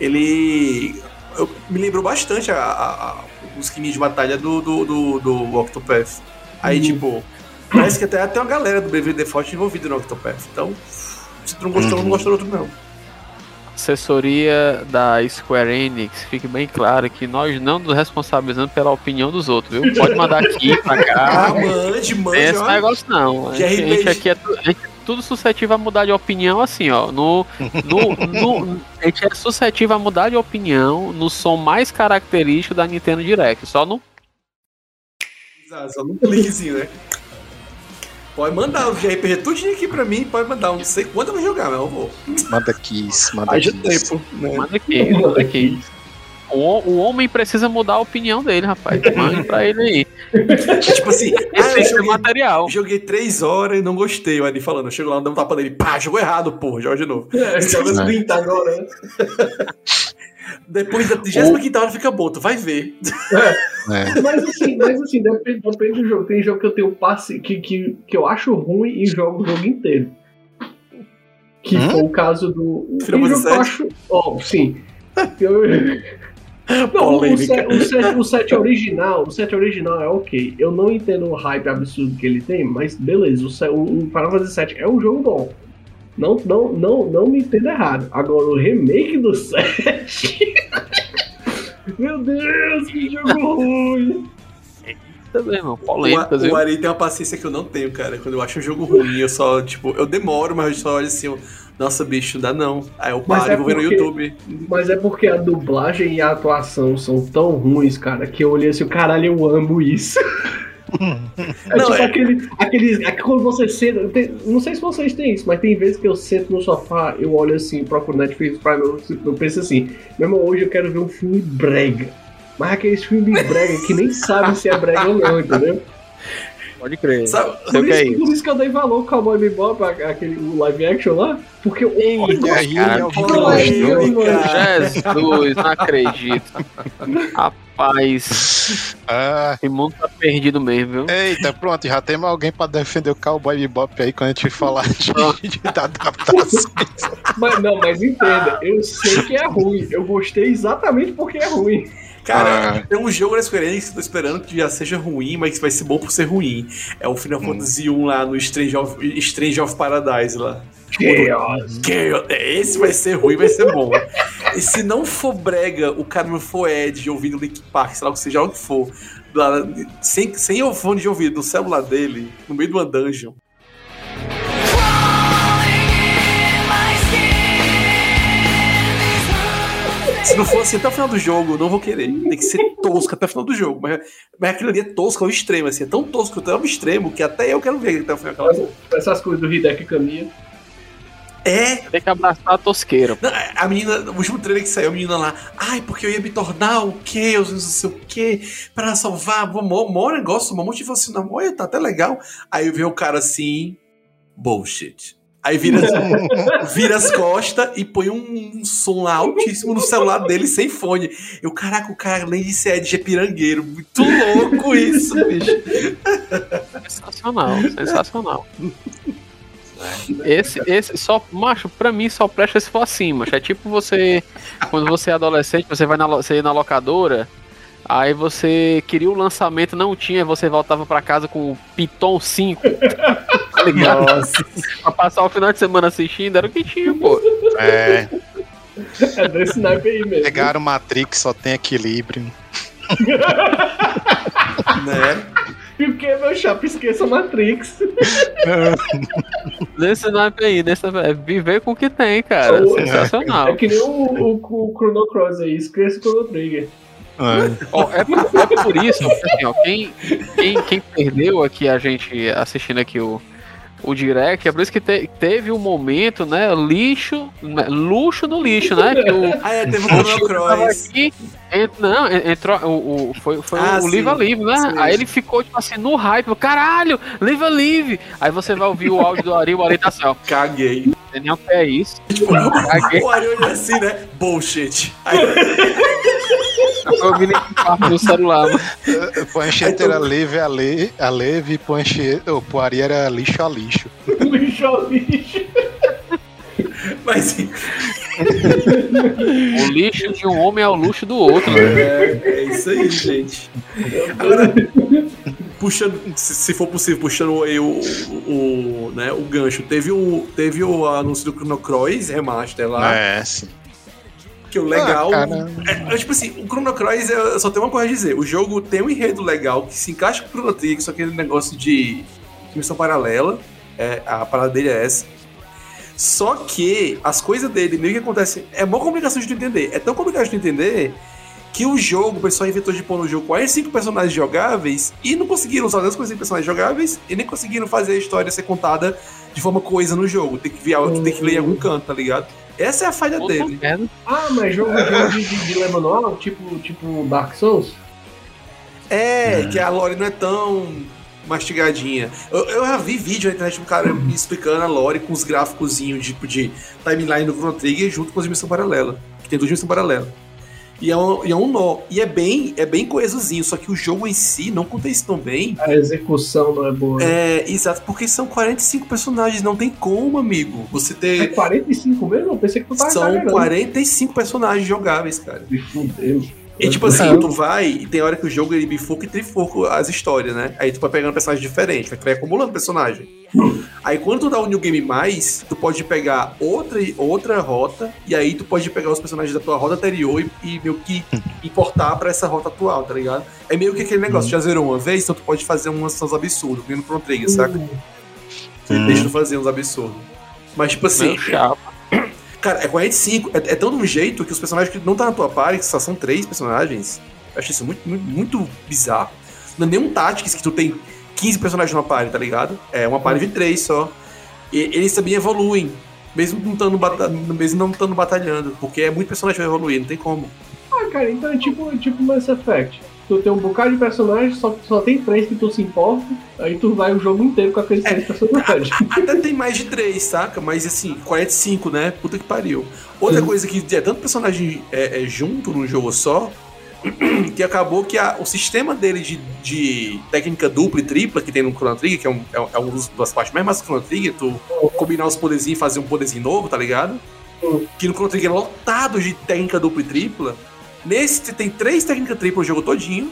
Speaker 3: ele eu- me lembrou bastante a, a, a, o esqueminha de batalha do, do, do, do Octopath. Aí, tipo, parece que até tem uma galera do Bravely Default envolvida no Octopath. Então, se tu não gostou, não gostou do outro, não.
Speaker 1: Assessoria da Square Enix, fique bem claro que nós não nos responsabilizamos pela opinião dos outros, viu? Pode mandar aqui pra
Speaker 3: Ah,
Speaker 1: cá.
Speaker 3: mande,
Speaker 1: Não
Speaker 3: mande.
Speaker 1: tem esse
Speaker 3: ó.
Speaker 1: negócio não. A gente, a gente aqui é, tu- gente é tudo suscetível a mudar de opinião assim, ó. No, no, no- a gente é suscetível a mudar de opinião no som mais característico da Nintendo Direct. Só no
Speaker 3: Exato, Só num cliquezinho, né? Pode mandar o RPG tudinho aqui pra mim, pode mandar. Não sei quanto eu vou jogar, mas eu vou.
Speaker 2: Manda Kiss, manda Kiss.
Speaker 3: tempo, né?
Speaker 1: Manda aqui, manda aqui. O, o homem precisa mudar a opinião dele, rapaz. Mande pra ele aí.
Speaker 3: É tipo assim, ah, eu
Speaker 1: é
Speaker 3: joguei,
Speaker 1: material.
Speaker 3: joguei três horas e não gostei. O Adi falando, eu chego lá, dando um tapa nele, pá, jogou errado, porra, joga de novo.
Speaker 4: É, joga 30 agora, né?
Speaker 3: Depois da 35 hora fica bom, tu vai ver.
Speaker 2: É.
Speaker 4: Mas assim, mas assim, depende, depende do jogo. Tem jogo que eu tenho passe que, que, que eu acho ruim e jogo o jogo inteiro. Que
Speaker 2: Hum?
Speaker 4: foi o caso do.
Speaker 3: Final
Speaker 4: Tem jogo que eu acho. Ó, sim. Eu- Não, o, set, o, set, o set original, o set original é ok. Eu não entendo o hype absurdo que ele tem, mas beleza, o, set, o, o Final Fantasy VII é um jogo bom. Não, não, não, não me entenda errado. Agora, o remake do 7. Meu Deus, que jogo ruim!
Speaker 1: Também, irmão.
Speaker 3: O,
Speaker 1: Polêmicas,
Speaker 3: o
Speaker 1: viu?
Speaker 3: Ari tem uma paciência que eu não tenho, cara. Quando eu acho um jogo ruim, eu só, tipo, eu demoro, mas eu só olho assim, nossa, bicho, dá não. Aí eu paro
Speaker 4: é
Speaker 3: e vou ver no
Speaker 4: porque-
Speaker 3: YouTube.
Speaker 4: Mas é porque a dublagem e a atuação são tão ruins, cara, que eu olhei assim, caralho, eu amo isso. É
Speaker 3: Não,
Speaker 4: tipo
Speaker 3: é-
Speaker 4: aquele, aquele, aquele- Quando você senta. tem- não sei se vocês têm isso, mas tem vezes que eu sento no sofá, eu olho assim, procuro Netflix Prime, eu, eu penso assim, meu irmão, hoje eu quero ver um filme brega. Mas aqueles filmes brega que nem sabe se é brega ou não, entendeu?
Speaker 1: Pode crer.
Speaker 3: Sabe?
Speaker 1: Sei o
Speaker 4: Por
Speaker 1: que é
Speaker 4: isso, por isso que eu dei valor ao Cowboy Bebop, aquele o live action lá, porque eu.
Speaker 2: Olha aí,
Speaker 1: cara,
Speaker 2: alguém
Speaker 3: que polêmica.
Speaker 1: Jesus, não acredito. Rapaz,
Speaker 2: Ah,
Speaker 1: esse mundo tá perdido mesmo, viu?
Speaker 2: eita, pronto, já temos alguém pra defender o Cowboy Bebop aí quando a gente falar de, de.
Speaker 4: Mas não, mas entenda, eu sei que é ruim. Eu gostei exatamente porque é ruim.
Speaker 3: Cara,
Speaker 2: Ah.
Speaker 3: tem um jogo da Square Enix que eu tô esperando que já seja ruim, mas que vai ser bom por ser ruim. É o Final Fantasy 1 lá no Strange of, Strange of Paradise lá.
Speaker 4: Chaos.
Speaker 3: Chaos. É, esse vai ser ruim, vai ser bom. e se não for brega, o Carmen for Ed ouvindo Link Park, sei lá o que seja, onde for, lá, sem, sem fone de ouvido, no celular dele, no meio de uma dungeon. Se não for assim até o final do jogo, não vou querer. Tem que ser tosco até o final do jogo. Mas, mas aquilo ali é tosco ao é extremo, assim. É tão tosco, tão ao extremo, que até eu quero ver até o final.
Speaker 4: Essas coisas do Hideki Kamiya.
Speaker 3: É,
Speaker 1: Tem que abraçar a tosqueira.
Speaker 3: Não, a menina, no último trailer que saiu, a menina lá, ai, porque eu ia me tornar o quê, eu não sei o quê, pra salvar, o maior negócio, uma motivação, olha, tá até legal. Aí vê o cara assim, bullshit. Aí vira, vira as costas e põe um som lá altíssimo no celular dele sem fone. Eu, caraca, o cara além de ser Ed, é pirangueiro. Muito louco isso, bicho.
Speaker 1: Sensacional, sensacional. Esse, esse só, macho, pra mim só presta se for assim, macho. É tipo você, quando você é adolescente, você vai na, você ia na locadora, aí você queria o lançamento, não tinha, você voltava pra casa com o Piton 5. Tá ligado?
Speaker 3: Nossa.
Speaker 1: Pra passar o final de semana assistindo, era o que tinha, pô.
Speaker 2: É,
Speaker 4: É desse naipe aí mesmo.
Speaker 2: pegaram Matrix, só tem equilíbrio.
Speaker 3: né?
Speaker 4: O meu chapa? Esqueça Matrix.
Speaker 1: Nesse naipe aí, nesse, é viver com o que tem, cara.
Speaker 4: Ô,
Speaker 1: Sensacional.
Speaker 4: É que nem o, o, o Chrono Cross aí, esqueça o Chrono Trigger.
Speaker 2: É.
Speaker 1: Ó, é, por, é por isso, assim, ó, quem, quem, quem perdeu aqui a gente assistindo aqui o, o direct, é por isso que te- teve um momento, né, lixo, né, luxo no lixo, né, que o
Speaker 3: Ah, é, teve o
Speaker 1: o
Speaker 3: Chrono Cross.
Speaker 1: aqui, não, en- entrou, o, o- foi, foi
Speaker 3: Ah,
Speaker 1: o. Live a Live, né,
Speaker 3: Sim.
Speaker 1: aí ele ficou, tipo assim, no hype, caralho, Live a Live, aí você vai ouvir o áudio do Ari, o Ari tá assim, ó,
Speaker 3: Caguei.
Speaker 1: não sei nem o que é isso,
Speaker 3: Tipo, o Ari olha assim, né? Bullshit. Aí,
Speaker 1: eu quarto no celular, mano.
Speaker 2: Pancheta era leve a, le, a leve, pancheta, o Poari era lixo a lixo.
Speaker 4: lixo ao lixo.
Speaker 3: Mas
Speaker 1: o lixo de um homem é o luxo do outro, né?
Speaker 3: é, é isso aí, gente. Agora, puxando, se, for possível, puxando aí o, o, o, né, o gancho, teve o, teve o anúncio do Chrono Cross Remaster lá,
Speaker 2: É, sim.
Speaker 3: que o legal.
Speaker 2: Ah,
Speaker 3: é, é, tipo assim, o Chrono Cross eu só tenho uma coisa a dizer. O jogo tem um enredo legal que se encaixa com o Chrono Trigger, só que aquele negócio de dimensão paralela. É, a parada dele é essa. Só que as coisas dele meio que acontecem. É uma complicação de tu entender. É tão complicado de tu entender que o jogo, o pessoal inventou de pôr no jogo 45 personagens jogáveis e não conseguiram usar os 45 personagens jogáveis e nem conseguiram fazer a história ser contada de forma coesa no jogo. Tem que, ver, tem que ler em algum canto, tá ligado? Essa é a falha
Speaker 1: Puta
Speaker 3: dele.
Speaker 1: merda.
Speaker 4: Ah, mas jogo, jogo de, de dilema manual, tipo, tipo Dark Souls?
Speaker 3: É, que a lore não é tão mastigadinha. Eu, eu já vi vídeo na internet de um cara me explicando a lore com os gráficozinhos tipo de timeline do Chrono Trigger junto com as dimensões paralelas. Que tem duas dimensões paralelas. E é, um, e é um nó. E é bem, é bem coesozinho, só que o jogo em si não conta isso tão bem.
Speaker 4: A execução não é boa.
Speaker 3: É, exato, porque são 45 personagens, não tem como, amigo. Você
Speaker 4: É
Speaker 3: ter.
Speaker 4: 45 mesmo? Eu pensei que tu tava
Speaker 3: São
Speaker 4: exagerando.
Speaker 3: 45 personagens jogáveis, cara.
Speaker 4: Me fudeu.
Speaker 3: E tipo assim, tu vai e tem hora que o jogo ele bifoca e trifoca as histórias, né? Aí tu vai pegando personagens diferentes, vai- tu vai acumulando personagem. Aí quando tu dá o New Game Mais, tu pode pegar outra, outra rota, e aí tu pode pegar os personagens da tua rota anterior e, e meio que importar pra essa rota atual, tá ligado? É meio que aquele negócio, já zerou uma vez, então tu pode fazer umas uns absurdos, vindo pro Trigger, saca?
Speaker 2: Hum.
Speaker 3: deixa tu fazer uns absurdos. Mas tipo assim,
Speaker 1: chato.
Speaker 3: Cara, é 45. É, é tão de um jeito que os personagens que não tá na tua party, que só são três personagens. Eu acho isso muito, muito, muito bizarro. Não é nenhum Tactics que tu tem 15 personagens numa party, tá ligado? É uma party de três só. E eles também evoluem. Mesmo não estando bata batalhando. Porque é muito personagem pra evoluir, não tem como.
Speaker 4: Ah, cara, então é tipo, tipo Mass Effect. Tu tem um bocado de personagens, só, só tem três que tu se importa, aí tu vai o jogo inteiro com aqueles três personagens.
Speaker 3: Até tem mais de três, saca? Mas assim, 45, né? Puta que pariu. Outra coisa que é tanto personagem é, é junto num jogo só, que acabou que a- o sistema dele de, de técnica dupla e tripla que tem no Chrono Trigger, que é, um, é, é uma das- partes mais massas do Chrono Trigger, tu combinar os poderzinhos e fazer um poderzinho novo, tá ligado? Que no Chrono Trigger é lotado de técnica dupla e tripla. Nesse tem três técnicas tripla o jogo todinho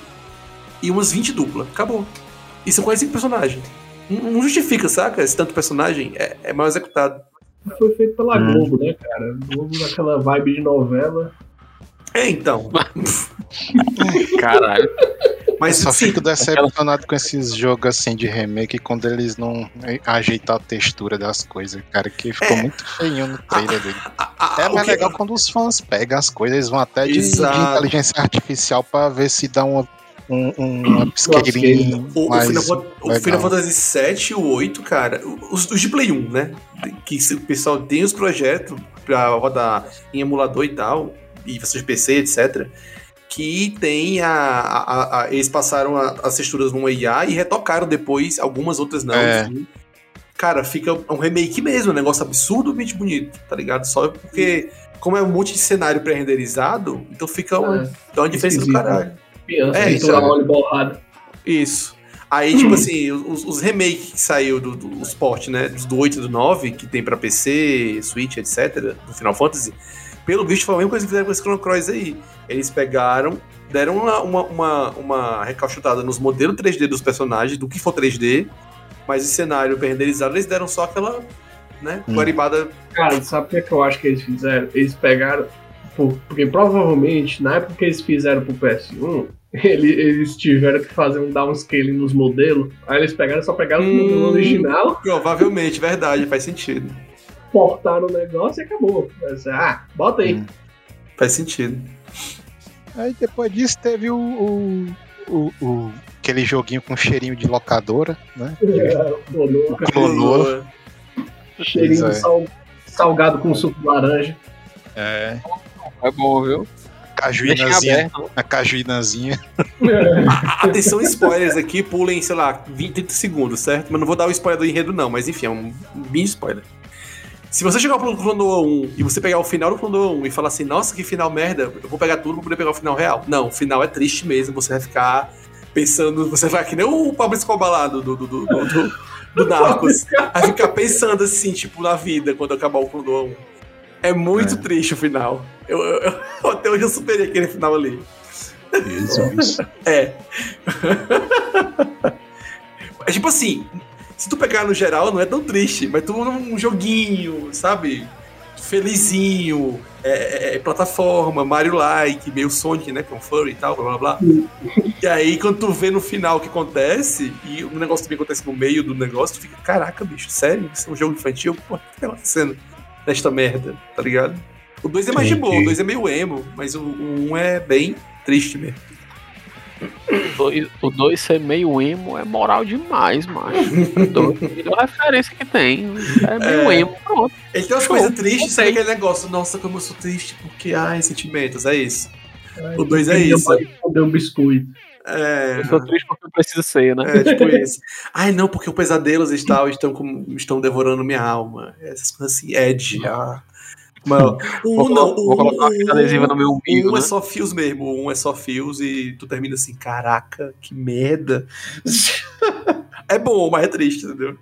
Speaker 3: e umas 20 dupla. Acabou. E são 45 personagens. Não não justifica, saca? Esse tanto personagem é, é mal executado.
Speaker 4: Foi feito pela
Speaker 2: Hum.
Speaker 4: Globo, né, cara? Globo naquela vibe de novela.
Speaker 3: É, então.
Speaker 1: Caralho.
Speaker 3: Mas
Speaker 2: eu só
Speaker 3: sim,
Speaker 2: fico decepcionado com esses jogos assim de remake quando eles não ajeitam a textura das coisas, cara, que ficou
Speaker 3: É.
Speaker 2: muito feinho no trailer dele.
Speaker 3: a- a-
Speaker 2: É
Speaker 3: o
Speaker 2: mais legal quando os fãs pegam as coisas, eles vão até de, de inteligência artificial pra ver se dá uma, um, um upscaling
Speaker 3: O, o
Speaker 2: mais
Speaker 3: Final, o Fantasy VII e o 8, cara, os, os de Play 1, né? Que se o pessoal tem os projetos pra rodar em emulador e tal, e versões de PC, etc. Que tem a. a- a- eles passaram a- as texturas numa IA e retocaram depois, algumas outras não.
Speaker 2: É.
Speaker 3: enfim. Cara, fica um remake mesmo, um negócio absurdamente bonito, tá ligado? Só porque, como é um monte de cenário pré-renderizado, então fica uma,
Speaker 4: É,
Speaker 3: uma diferença do
Speaker 4: esquisito,
Speaker 3: caralho.
Speaker 4: criança,
Speaker 3: É,
Speaker 4: é,
Speaker 3: isso
Speaker 4: borrada.
Speaker 3: Isso. Aí, tipo assim, os, os remakes que saiu do, do os port, né? Dos do 8 e do 9, que tem pra PC, Switch, etc., do Final Fantasy, pelo visto foi a mesma coisa que fizeram com esse Chrono Cross aí. Eles pegaram, deram uma, uma, uma, uma recalchutada nos modelos 3D dos personagens, do que for 3D, mas o cenário renderizado eles deram só aquela, né,
Speaker 2: Hum.
Speaker 3: guaribada.
Speaker 4: Cara, sabe o que, é que eu acho que eles fizeram? Eles pegaram. por- Porque provavelmente, na época que eles fizeram pro PS1, ele- eles tiveram que fazer um downscaling nos modelos. Aí eles pegaram, só pegaram o
Speaker 3: Hum.
Speaker 4: modelo original,
Speaker 3: Provavelmente, verdade, faz sentido.
Speaker 4: Portaram o negócio e acabou. Ah, bota aí.
Speaker 2: Hum.
Speaker 3: Faz sentido.
Speaker 2: Aí depois disso teve o, o, o- o- aquele joguinho com cheirinho de locadora, né?
Speaker 4: É, clonou,
Speaker 2: Clonou.
Speaker 4: cheirinho
Speaker 2: é.
Speaker 4: sal- salgado com suco de laranja.
Speaker 2: É.
Speaker 1: É bom, viu?
Speaker 2: Cajuínazinha.
Speaker 1: aberto.
Speaker 2: A cajuínazinha.
Speaker 3: A- Atenção, spoilers aqui, pulem, sei lá, 20, 30 segundos, certo? Mas não vou dar o spoiler do enredo, não, mas enfim, é um mini spoiler. Se você chegar pro Clonoa 1 e você pegar o final do Clonoa 1 e falar assim, nossa, que final merda, eu vou pegar tudo pra poder pegar o final real. Não, o final é triste mesmo, você vai ficar pensando, você vai que nem o Pablo Escobar lá do, do, do, do, do, do Narcos. Vai ficar pensando assim, tipo, na vida, quando acabar o Clonoa 1. É muito
Speaker 2: É.
Speaker 3: triste o final. Eu, eu- eu- até hoje eu superei aquele final ali.
Speaker 2: Isso, isso.
Speaker 3: É. é tipo assim, se tu pegar no geral, não é tão triste, mas tu num joguinho, sabe? Felizinho, é, é- é plataforma, Mario-like, meio Sonic, né? Que é um furry e tal, blá blá blá. e aí, quando tu vê no final o que acontece, e o negócio também acontece no meio do negócio, tu fica, caraca, bicho, sério? Isso é um jogo infantil? Pô, o que tá acontecendo nesta merda, tá ligado? O 2 é mais de boa, o
Speaker 2: Entendi.
Speaker 3: 2 é meio emo, mas o 1 um é bem triste mesmo.
Speaker 1: O 2 ser meio emo é moral demais, macho. É doido. A melhor referência que tem. É meio
Speaker 3: É.
Speaker 1: emo, pronto.
Speaker 3: Ele tem umas coisas tristes,
Speaker 1: Gostei.
Speaker 3: aquele negócio? Nossa, como eu sou triste, porque, ai, sentimentos, é isso.
Speaker 4: Ai,
Speaker 3: O dois é
Speaker 4: queria
Speaker 3: isso.
Speaker 4: Esconder um biscoito.
Speaker 3: É,
Speaker 1: Eu sou triste porque eu preciso ser, né?
Speaker 3: é tipo isso. Ai, não, porque os pesadelos e tal estão, com- estão devorando minha alma. Essas coisas assim, Ed. Ah. Mano, o um não,
Speaker 1: vou colocar uma
Speaker 3: um-
Speaker 1: fita adesiva no meu umbigo,
Speaker 3: um é
Speaker 1: né?
Speaker 3: só fios mesmo, um é só fios e tu termina assim, caraca, que merda. é bom, mas é triste, entendeu?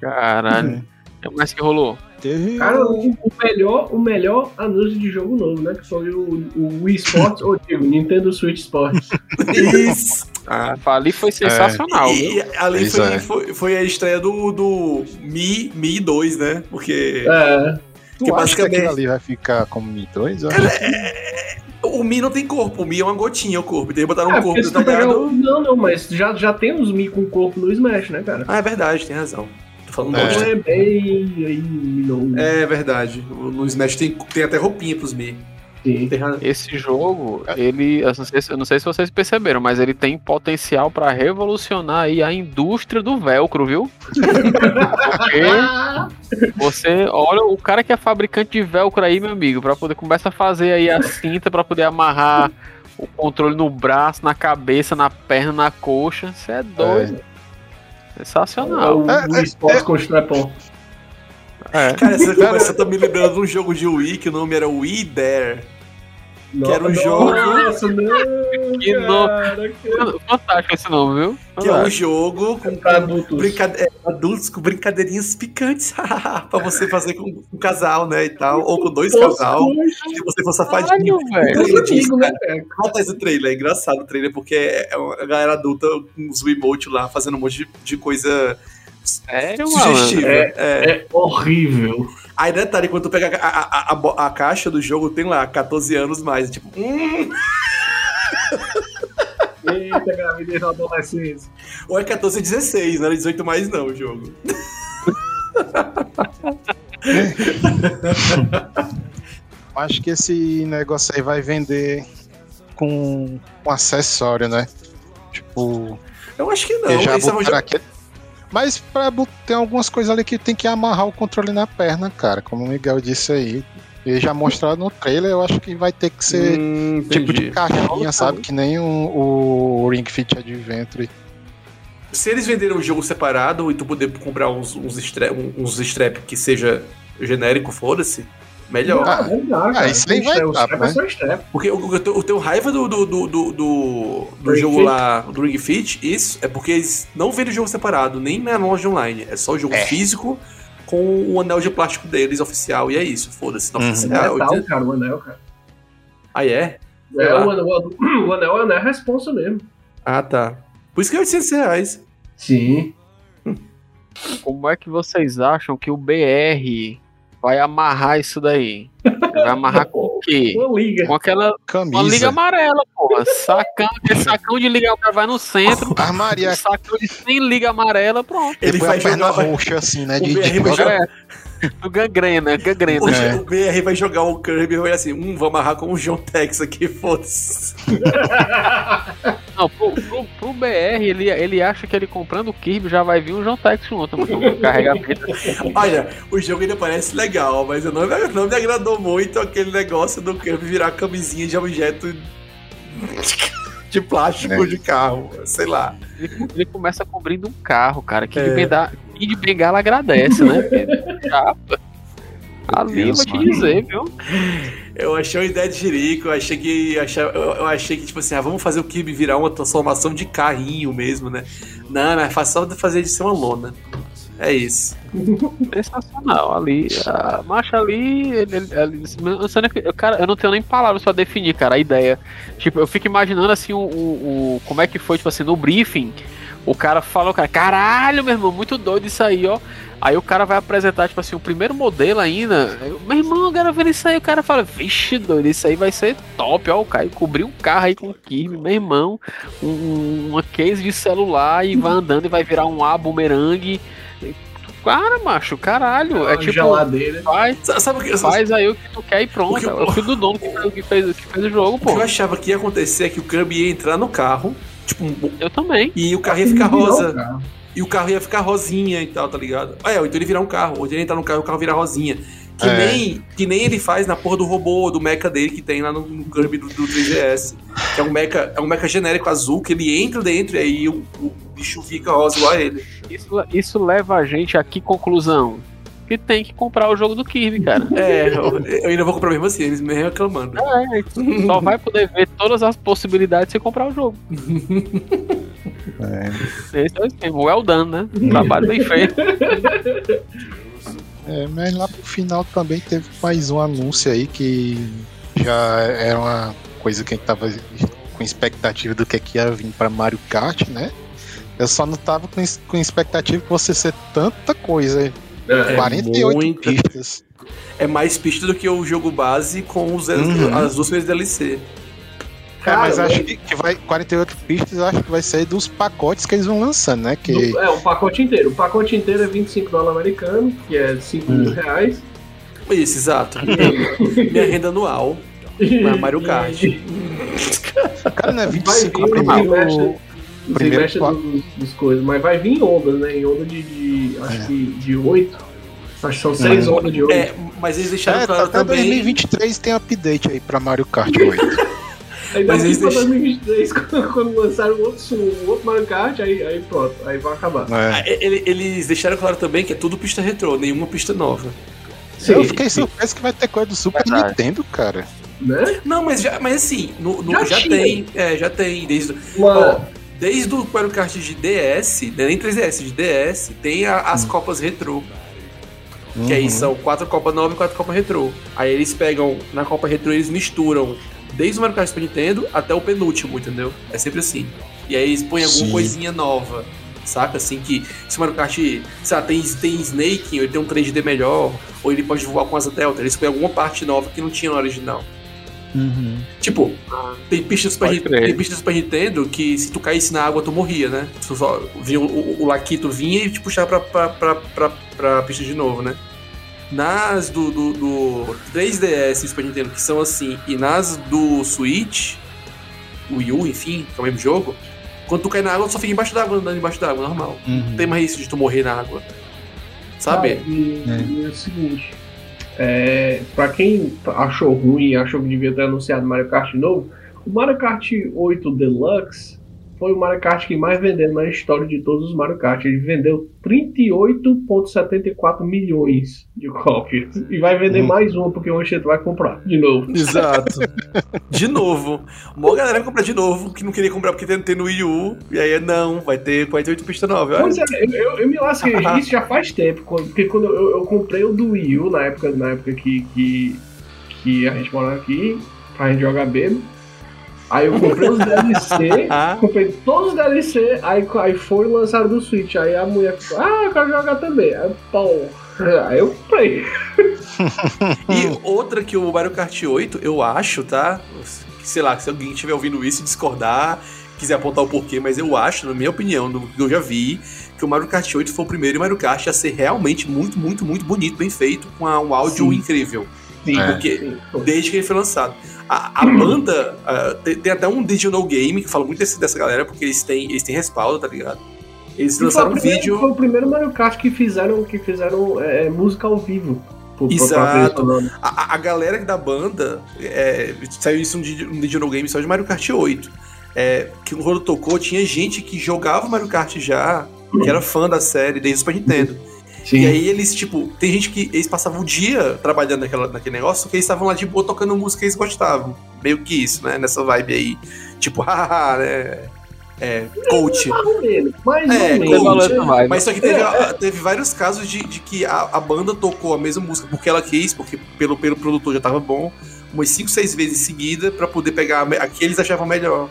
Speaker 1: Caralho. O que mais que rolou?
Speaker 2: Teve.
Speaker 4: Cara, o, o melhor, o melhor anúncio de jogo novo, né? Que foi o, o Wii Sports, ou digo, Nintendo Switch Sports.
Speaker 3: Isso.
Speaker 1: Ah, ali foi sensacional, viu?
Speaker 3: E ali foi,
Speaker 2: é.
Speaker 3: foi, foi a estreia do, do Mi, Mi 2, né? Porque
Speaker 4: É,
Speaker 2: Tu
Speaker 3: que
Speaker 2: acha que aquilo
Speaker 3: basicamente-
Speaker 2: ali vai ficar como Mi 2? Eu acho que-
Speaker 3: o Mi não tem corpo, o Mi é uma gotinha o corpo. Então eles botaram
Speaker 4: é
Speaker 3: um corpo
Speaker 4: tu pegar
Speaker 3: detalhado.
Speaker 4: Não, não, mas já, já tem os Mi com corpo no Smash, né, cara?
Speaker 3: Ah, é verdade, tem razão. Tô falando
Speaker 2: É.
Speaker 3: bosta.
Speaker 4: Não é bem aí, não.
Speaker 3: É verdade. No Smash tem, tem até roupinha pros Mi.
Speaker 4: Sim.
Speaker 1: Esse jogo, ele, eu não, sei, se- eu não sei se vocês perceberam, mas ele tem potencial pra revolucionar aí a indústria do velcro, viu? Porque você olha o cara que é fabricante de velcro aí, meu amigo, pra poder começar a fazer aí a cinta pra poder amarrar o controle no braço, na cabeça, na perna, na coxa. Você é doido. Sensacional.
Speaker 4: O
Speaker 2: É,
Speaker 4: Wii Sports com strap-on.
Speaker 1: É.
Speaker 3: Cara, essa conversa tá me lembrando de um jogo de Wii que o nome era Wii Dare. Que era um jogo-
Speaker 4: Nossa, não,
Speaker 1: Que no-
Speaker 4: cara, que-
Speaker 1: Fantástico esse nome, viu?
Speaker 3: Que é um jogo com
Speaker 4: adultos.
Speaker 3: brincade- é, adultos com brincadeirinhas picantes pra você fazer com um casal, né? E tal. Ou com dois casal. Se você for safadinho.
Speaker 4: Né?
Speaker 3: Bota esse trailer, é engraçado o trailer, porque é uma galera adulta com os Wiimote lá fazendo um monte de, de coisa
Speaker 1: Sério, mano?
Speaker 3: sugestiva.
Speaker 4: É,
Speaker 3: É.
Speaker 4: É horrível.
Speaker 3: Aí detalhe, quando tu pega a, a, a, a caixa do jogo, tem lá 14 anos mais. Tipo, hum,
Speaker 4: Eita, gravidez na adolescência.
Speaker 3: Ou é 14 e 16, não era 18 mais não o jogo.
Speaker 2: Acho que esse negócio aí vai vender com um acessório, né? Tipo,
Speaker 3: Eu acho que não.
Speaker 2: já botaram aqui. Mas pra, tem algumas coisas ali que tem que amarrar o controle na perna, cara. Como o Miguel disse aí. Eles já mostraram no trailer, eu acho que vai ter que ser
Speaker 3: Hum,
Speaker 2: tipo de caixinha, sabe? Que nem o, o Ring Fit Adventure.
Speaker 3: Se eles venderam o jogo separado e tu poder comprar uns, uns, strap, uns strap que seja genérico, foda-se, melhor.
Speaker 2: Ah,
Speaker 4: Não, dá, cara.
Speaker 2: isso aí
Speaker 4: O
Speaker 2: vai
Speaker 4: o
Speaker 2: dar, né?
Speaker 4: é.
Speaker 3: Porque o, o, teu- o teu raiva do, do, do, do, do, do jogo
Speaker 4: Fit?
Speaker 3: lá, do Ring Fit, isso é porque eles não vendem o jogo separado, nem na loja online. É só o jogo
Speaker 2: É.
Speaker 3: físico com o anel de plástico deles oficial. E é isso, foda-se. Não
Speaker 2: Uhum.
Speaker 4: É
Speaker 3: oficial.
Speaker 4: metal, cara, o anel, cara.
Speaker 3: Ah, é?
Speaker 4: É,
Speaker 3: lá.
Speaker 4: o anel, o anel é anel responsa mesmo.
Speaker 3: Ah, tá. Por isso que é 800 reais.
Speaker 4: Sim.
Speaker 1: Como é que vocês acham que o BR vai amarrar isso daí? Vai amarrar com o quê?
Speaker 4: Uma liga.
Speaker 1: Com aquela
Speaker 2: Camisa.
Speaker 1: uma liga amarela, porra. Sacão, sacão de liga amarela vai no centro.
Speaker 2: Armaria.
Speaker 1: Sacão de 100 liga amarela, pronto.
Speaker 3: Ele vai jogar.
Speaker 2: roxa, assim, né?
Speaker 3: O
Speaker 2: De,
Speaker 3: BR
Speaker 2: de
Speaker 3: vai jogar-
Speaker 1: É. Do gangrena, gangrena.
Speaker 3: O,
Speaker 2: É.
Speaker 3: o BR vai jogar o Kirby e vai assim, hum, vou amarrar com o John Tex aqui, foda-se.
Speaker 1: Não, pro, pro, pro BR, ele, ele acha que ele comprando o Kirby já vai vir um John Tex junto, mano. Carregamento.
Speaker 3: Olha, o jogo ainda parece legal, mas eu não, não me agradou muito aquele negócio do Kirby virar camisinha de objeto de plástico
Speaker 2: É.
Speaker 3: de carro, sei lá.
Speaker 1: Ele, ele começa cobrindo um carro, cara. Que de,
Speaker 3: É.
Speaker 1: bengala, que de bengala agradece, né? Chapa. Ali,
Speaker 2: Deus,
Speaker 1: vou te dizer, viu?
Speaker 3: Eu achei uma ideia de jirico, eu achei que. achei- Eu, eu achei que, tipo assim, ah, vamos fazer o Kirby virar uma transformação de carrinho mesmo, né? Não, não, é fácil só de fazer de ser uma lona. É isso.
Speaker 1: Sensacional. Ali, a marcha ali. Ele, ele, ele- eu, cara, eu não tenho nem palavras pra definir, cara, a ideia. Tipo, eu fico imaginando assim o, o, o- como é que foi, tipo assim, no briefing. O cara falou, cara, caralho, meu irmão, muito doido isso aí, ó. Aí o cara vai apresentar, tipo assim, o primeiro modelo ainda. Eu, meu irmão, eu quero ver isso aí. O cara fala, vixe, doido, isso aí vai ser top, ó. O cara cobriu um carro aí com o Kirby, meu irmão. Um, uma case de celular e vai andando e vai virar um A bumerangue. Cara, macho, caralho. É tipo,
Speaker 4: geladeira.
Speaker 1: faz,
Speaker 3: Sa- Sabe o que,
Speaker 1: faz aí o que tu quer e pronto.
Speaker 3: O que eu-
Speaker 1: É o filho do dono que fez, que fez, que fez o jogo,
Speaker 3: o que
Speaker 1: pô.
Speaker 3: eu achava que ia acontecer é que o Kirby ia entrar no carro, tipo,
Speaker 1: Eu também.
Speaker 3: e o carro ia ficar rosa. E o carro ia ficar rosinha e tal, tá ligado? Ah, é, ou então ele virar um carro, ou então ele entrar no carro e o carro virar rosinha. Que,
Speaker 2: É.
Speaker 3: nem, que nem ele faz na porra do robô, do mecha dele que tem lá no, no Kirby do, do 3DS. Que é um mecha, é um mecha genérico azul que ele entra dentro e aí o, o bicho fica rosa igual a ele.
Speaker 1: Isso, isso leva a gente a que conclusão? Que tem que comprar o jogo do Kirby, cara.
Speaker 3: É, eu, eu ainda vou comprar mesmo assim, eles me reclamando.
Speaker 1: É, tu só vai poder ver todas as possibilidades se comprar o jogo.
Speaker 2: É,
Speaker 1: Esse é o esquema. Well done, né? Trabalho bem feito.
Speaker 2: é, mas lá pro final também teve mais um anúncio aí que já era uma coisa que a gente tava com expectativa do que, é que ia vir pra Mario Kart, né? Eu só não tava com, com expectativa que fosse ser tanta coisa.
Speaker 4: É,
Speaker 2: 48
Speaker 3: muita-
Speaker 2: pistas.
Speaker 3: É mais pista do que o jogo base com os,
Speaker 2: Uhum.
Speaker 3: as duas vezes DLC.
Speaker 2: É, mas
Speaker 4: Cara,
Speaker 2: acho que, que vai 48 pistas, acho que vai sair dos pacotes que eles vão lançando, né? Que
Speaker 4: do- é, o pacote inteiro. O pacote inteiro é 25 dólares americanos, que é 5
Speaker 2: Hum.
Speaker 4: mil reais.
Speaker 3: Isso, exato. Minha renda anual na Mario Kart.
Speaker 2: cara não é
Speaker 4: Vai
Speaker 2: 25
Speaker 4: vir
Speaker 2: o
Speaker 4: o
Speaker 2: primeiro.
Speaker 4: os
Speaker 2: primeiro pa-
Speaker 4: dos, dos coisas, mas vai vir em ondas, né? Em onda de, de- acho
Speaker 2: É.
Speaker 4: que de 8. Acho que são 6 ondas de 8.
Speaker 3: É, mas eles deixaram
Speaker 2: É,
Speaker 3: claro
Speaker 2: até
Speaker 3: também.
Speaker 2: 2023 tem update aí pra Mario Kart 8.
Speaker 4: Aí
Speaker 3: mas
Speaker 4: daqui
Speaker 3: eles
Speaker 4: pra
Speaker 3: deixam-
Speaker 4: 2023, quando, quando lançaram o outro, o outro Mario Kart, aí, aí pronto, aí vai acabar.
Speaker 2: É.
Speaker 3: Ele- Eles deixaram claro também que é tudo pista retrô, nenhuma pista nova.
Speaker 4: Sim,
Speaker 2: eu fiquei surpreso que vai ter coisa do Super
Speaker 1: Verdade.
Speaker 2: Nintendo, cara.
Speaker 4: né?
Speaker 3: Não, mas, já, mas assim, no, no-
Speaker 4: Já
Speaker 3: já, tem. É, já tem. Desde,
Speaker 4: Uma,
Speaker 3: ó, desde o Mario Kart de DS, não é nem 3DS, de DS, tem a- as Copas Retrô. Que aí
Speaker 2: Uhum.
Speaker 3: são quatro Copa Nova e quatro Copa Retrô. Aí eles pegam, na Copa Retrô, eles misturam desde o Mario Kart Super Nintendo até o penúltimo, entendeu? É sempre assim. E aí eles põem alguma
Speaker 2: Sim.
Speaker 3: coisinha nova. Saca? Assim que se o Mario Kart, sei lá, tem, tem Snake, ou ele tem um 3D melhor, ou ele pode voar com asa delta, eles põem alguma parte nova que não tinha no original.
Speaker 2: Uhum.
Speaker 3: Tipo, tem pistas do Super,
Speaker 1: crer.
Speaker 3: tem pistas do Super Nintendo que se tu caísse na água tu morria, né? Tu só, vinha, o, o, o Laquito vinha e te puxava pra, pra, pra, pra, pra pista de novo, né? Nas do, do, do 3DS e Super Nintendo, que são assim, e nas do Switch, o Wii U, enfim, que é o mesmo jogo, quando tu cai na água, tu só fica embaixo d'água, andando embaixo d'água, normal.
Speaker 2: Uhum.
Speaker 3: Não tem mais risco de tu morrer na água. Sabe?
Speaker 4: Cara, e,
Speaker 2: É.
Speaker 4: e é o seguinte, é, pra quem achou ruim, achou que devia ter anunciado Mario Kart novo, o Mario Kart 8 Deluxe foi o Mario Kart que mais vendeu na história de todos os Mario Kart. Ele vendeu 38,74 milhões de cópias. E vai vender
Speaker 2: Hum.
Speaker 4: mais uma, porque o Anchieta vai comprar de novo.
Speaker 3: Exato. De novo. Uma galera vai comprar de novo, que não queria comprar porque tem, tem no Wii U. E aí, não, vai ter 48 pistas novas.
Speaker 4: Pois é, eu, eu, eu me lasquei. Isso já faz tempo. Porque quando eu, eu comprei o do Wii U, na época, na época que, que, que a gente morava aqui, pra gente jogar bebo. Aí eu comprei os DLC,
Speaker 3: Ah.
Speaker 4: comprei todos os DLC, aí, aí foi lançado do Switch. Aí a mulher falou, ah, eu quero jogar também. Aí, pô, aí eu comprei.
Speaker 3: E outra que o Mario Kart 8, eu acho, tá? Sei lá, se alguém estiver ouvindo isso e discordar, quiser apontar o porquê, mas eu acho, na minha opinião, do que eu já vi, que o Mario Kart 8 foi o primeiro Mario Kart a ser realmente muito, muito, muito bonito, bem feito, com um áudio
Speaker 4: Sim.
Speaker 3: incrível.
Speaker 4: Sim,
Speaker 2: É.
Speaker 3: Porque desde que ele foi lançado. A, a banda ah, tem, tem até um Digital Game que fala muito desse- dessa galera, porque eles têm, eles têm respaldo, tá ligado? Eles
Speaker 4: E
Speaker 3: lançaram
Speaker 4: o
Speaker 3: um vídeo.
Speaker 4: foi o primeiro Mario Kart que fizeram, que fizeram é, música ao vivo. pra
Speaker 3: Exato. A, a- galera da banda é, saiu isso um, di- um digital game só de Mario Kart 8. É, que quando tocou, tinha gente que jogava Mario Kart já, que era fã da série desde o Super Nintendo.
Speaker 4: Sim.
Speaker 3: E aí eles, tipo, tem gente que eles passavam o dia trabalhando naquela, naquele negócio, só que eles estavam lá de boa tocando música que eles gostavam. Meio que isso, né? Nessa vibe aí. Tipo, haha, né? É, coach.
Speaker 4: Mais
Speaker 3: É,
Speaker 1: vibe.
Speaker 3: Mas só que teve,
Speaker 4: É,
Speaker 3: teve vários casos de, de que a, a banda tocou a mesma música porque ela quis, porque pelo, pelo produtor já tava bom, umas 5, 6 vezes em seguida pra poder pegar a que eles achavam melhor.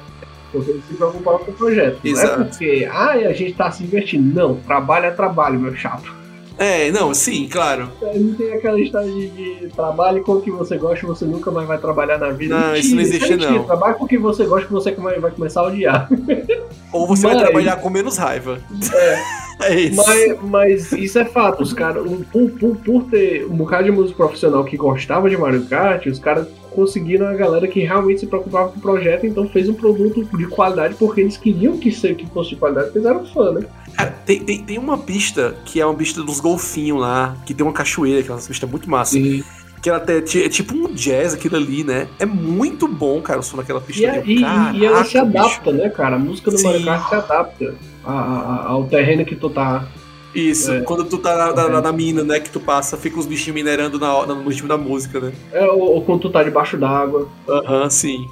Speaker 4: Porque eles se preocuparam com o projeto. Não
Speaker 3: Exato.
Speaker 4: é porque, ah, a gente tá se divertindo. Não, trabalho é trabalho, meu chato.
Speaker 3: É, não, sim, claro.
Speaker 4: Não tem aquela história de, de trabalho com o que você gosta você nunca mais vai trabalhar na vida.
Speaker 3: Não, isso não existe,
Speaker 4: mentira.
Speaker 3: não.
Speaker 4: Trabalho com o que você gosta que você vai vai começar a odiar.
Speaker 3: Ou você vai
Speaker 4: Mas-
Speaker 3: trabalhar com menos raiva.
Speaker 4: É.
Speaker 3: É isso.
Speaker 4: Mas, mas isso é fato. Os caras, por, por, por ter um bocado de músico profissional que gostava de Mario Kart, os caras conseguiram a galera que realmente se preocupava com o projeto, então fez um produto de qualidade porque eles queriam que, ser, que fosse de qualidade, porque eles eram fã, né?
Speaker 3: Cara, tem, tem, tem uma pista que é uma pista dos golfinhos lá, que tem uma cachoeira, que é uma pista muito massa.
Speaker 4: Sim.
Speaker 3: Que ela até, é tipo um jazz aquilo ali, né? É muito bom, cara, o som daquela pista.
Speaker 4: E,
Speaker 3: ali.
Speaker 4: e- e ela se
Speaker 3: Caraca, bicho.
Speaker 4: adapta, né, cara? A música do
Speaker 3: Sim.
Speaker 4: Mario Kart se adapta a- a- ao terreno que tu tá.
Speaker 3: Isso,
Speaker 4: É.
Speaker 3: quando tu tá na, na- na- na mina, né, que tu passa, fica os bichinhos minerando na, no ritmo da música, né?
Speaker 4: É, ou, ou quando tu tá debaixo d'água.
Speaker 3: Aham, sim.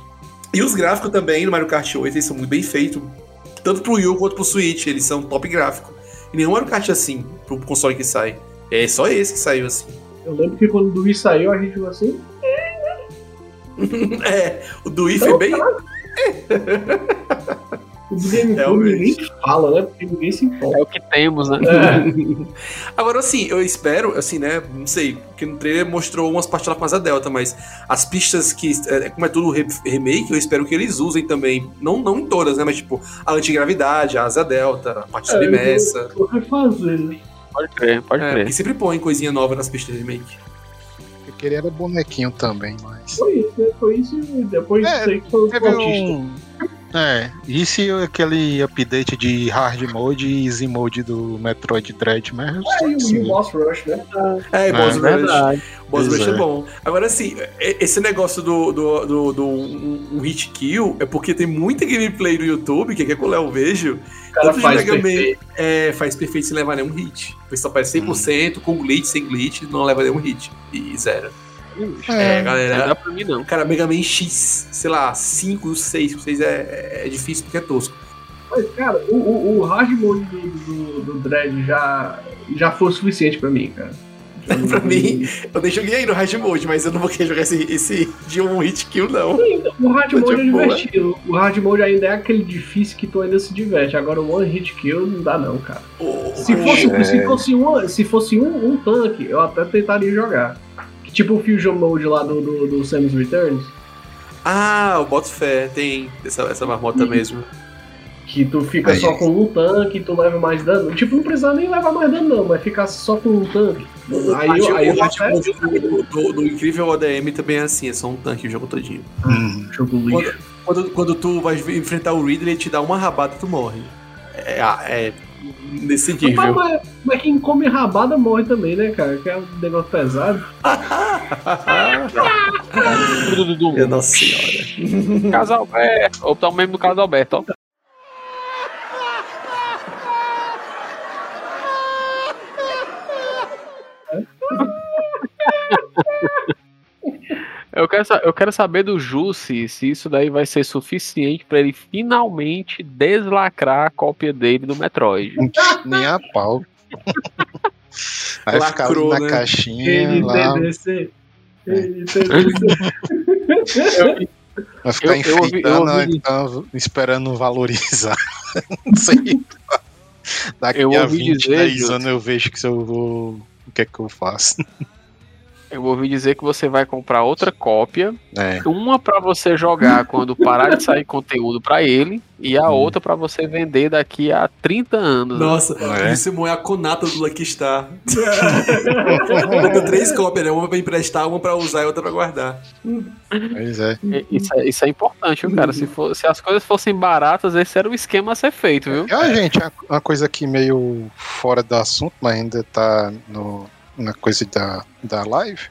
Speaker 3: E os gráficos também no Mario Kart 8, eles são muito bem feitos. Tanto pro Wii U quanto pro Switch, eles são top gráfico. E nenhum Kart é assim, pro console que sai. É só esse que saiu assim.
Speaker 4: Eu lembro que quando o Wii saiu, a gente falou assim.
Speaker 3: é, o do Wii foi bem...
Speaker 4: O do GameCube ninguém fala, né? Porque ninguém se importa.
Speaker 1: É o que temos, né?
Speaker 4: É.
Speaker 3: Agora, assim, eu espero, assim, né, não sei, porque no trailer mostrou umas partes lá com asa delta, mas as pistas que, é, como é tudo re- remake, eu espero que eles usem também, não, não em todas, né, mas tipo, a antigravidade, a asa delta, a parte submersa.
Speaker 4: Vou refazer. né?
Speaker 1: Pode crer, pode
Speaker 3: É,
Speaker 1: crer.
Speaker 3: porque sempre põe coisinha nova nas pistas de remake.
Speaker 2: Eu queria era bonequinho também, mas.
Speaker 4: Foi isso, né? Foi isso e depois
Speaker 2: É,
Speaker 4: aí que foi o
Speaker 2: um. É, isso e aquele update de hard mode e easy mode do Metroid Dread, mas.
Speaker 4: É, e o- o Boss Rush, né?
Speaker 3: É,
Speaker 2: É,
Speaker 3: Boss Rush.
Speaker 1: Verdade.
Speaker 3: Boss Rush é.
Speaker 2: é.
Speaker 3: bom. Agora, assim, esse negócio do, do, do, do um, um hit kill é porque tem muita gameplay no YouTube, que é que eu Léo vejo,
Speaker 4: O cara
Speaker 3: Tanto de
Speaker 4: faz
Speaker 3: Mega Man-
Speaker 4: perfeito.
Speaker 3: é, faz perfeito sem levar nenhum hit. O pessoal faz 100%, com glitch, sem glitch, não leva nenhum hit. E zero. É,
Speaker 2: É,
Speaker 1: Não
Speaker 3: galera.
Speaker 1: dá pra mim, não.
Speaker 3: Cara, Mega Man X, sei lá, 5, 6, 6 é, é difícil porque é tosco.
Speaker 4: Mas, cara, o, o, o hard mode do, do, do Dread já, já foi o suficiente pra mim, cara.
Speaker 3: pra mim, eu nem joguei aí no Hard Mode, mas eu não vou querer jogar esse, esse de um hit kill, não.
Speaker 4: O hard mode é divertido. O hard mode ainda é aquele difícil que tu ainda se diverte. Agora o one hit kill não dá não, cara.
Speaker 3: O-
Speaker 4: Se fosse,
Speaker 1: É.
Speaker 4: se fosse, um, se fosse um, um tanque, eu até tentaria jogar. Tipo o Fusion Mode lá do, do, do Samus Returns.
Speaker 3: Ah, o boto fé, tem essa, essa marmota
Speaker 4: Uhum.
Speaker 3: mesmo.
Speaker 4: Que tu fica
Speaker 2: Aí.
Speaker 4: só com um tanque, tu leva mais dano. Tipo, não precisa nem levar mais dano, não, mas ficar só com um tanque. Aí,
Speaker 3: Aí,
Speaker 4: eu- aí
Speaker 3: o
Speaker 4: até
Speaker 3: ritmo do, do- do incrível ODM também é assim, é só um tanque o jogo todinho.
Speaker 2: Hum.
Speaker 4: jogo lixo.
Speaker 3: Quando, quando tu vai enfrentar o Ridley, ele te dá uma rabada tu morre. É, é nesse
Speaker 4: Mas,
Speaker 3: nível.
Speaker 4: mas, mas quem come rabada morre também, né, cara? Que é um negócio pesado.
Speaker 3: Minha nossa senhora.
Speaker 1: Casalberto. Ou tá o mesmo do Casalberto, ó. Eu quero, eu quero saber do Jussi se isso daí vai ser suficiente pra ele finalmente deslacrar a cópia dele do Metroid.
Speaker 2: Nem a pau. Vai ficar ali
Speaker 3: Lacrou,
Speaker 2: na
Speaker 3: né?
Speaker 2: caixinha, lá,
Speaker 4: NTDC. NTDC.
Speaker 2: vai ficar
Speaker 1: Eu- eu ouvi- eu
Speaker 2: enfeitando,
Speaker 1: ouvi-
Speaker 2: então, esperando valorizar. Não sei. Daqui
Speaker 1: Eu
Speaker 2: a
Speaker 1: ouvi
Speaker 2: 20,
Speaker 1: dizer,
Speaker 2: 10
Speaker 1: Júlio.
Speaker 2: anos eu vejo que se eu vou. O que é que eu faço?
Speaker 1: Eu ouvi dizer que você vai comprar outra cópia,
Speaker 2: É.
Speaker 1: uma pra você jogar quando parar de sair conteúdo pra ele e a outra pra você vender daqui a 30 anos. né?
Speaker 3: Nossa,
Speaker 2: É.
Speaker 3: o Simon é a conata do Lucky Star. Eu tenho três cópias, né? Uma pra emprestar, uma pra usar e outra pra guardar.
Speaker 2: Pois é.
Speaker 1: E- Isso é, isso é importante, viu, cara? Se, for- se as coisas fossem baratas, esse era o esquema a ser feito, viu?
Speaker 2: Ó, gente, uma- uma coisa aqui meio fora do assunto, mas ainda tá no, na coisa da, da live,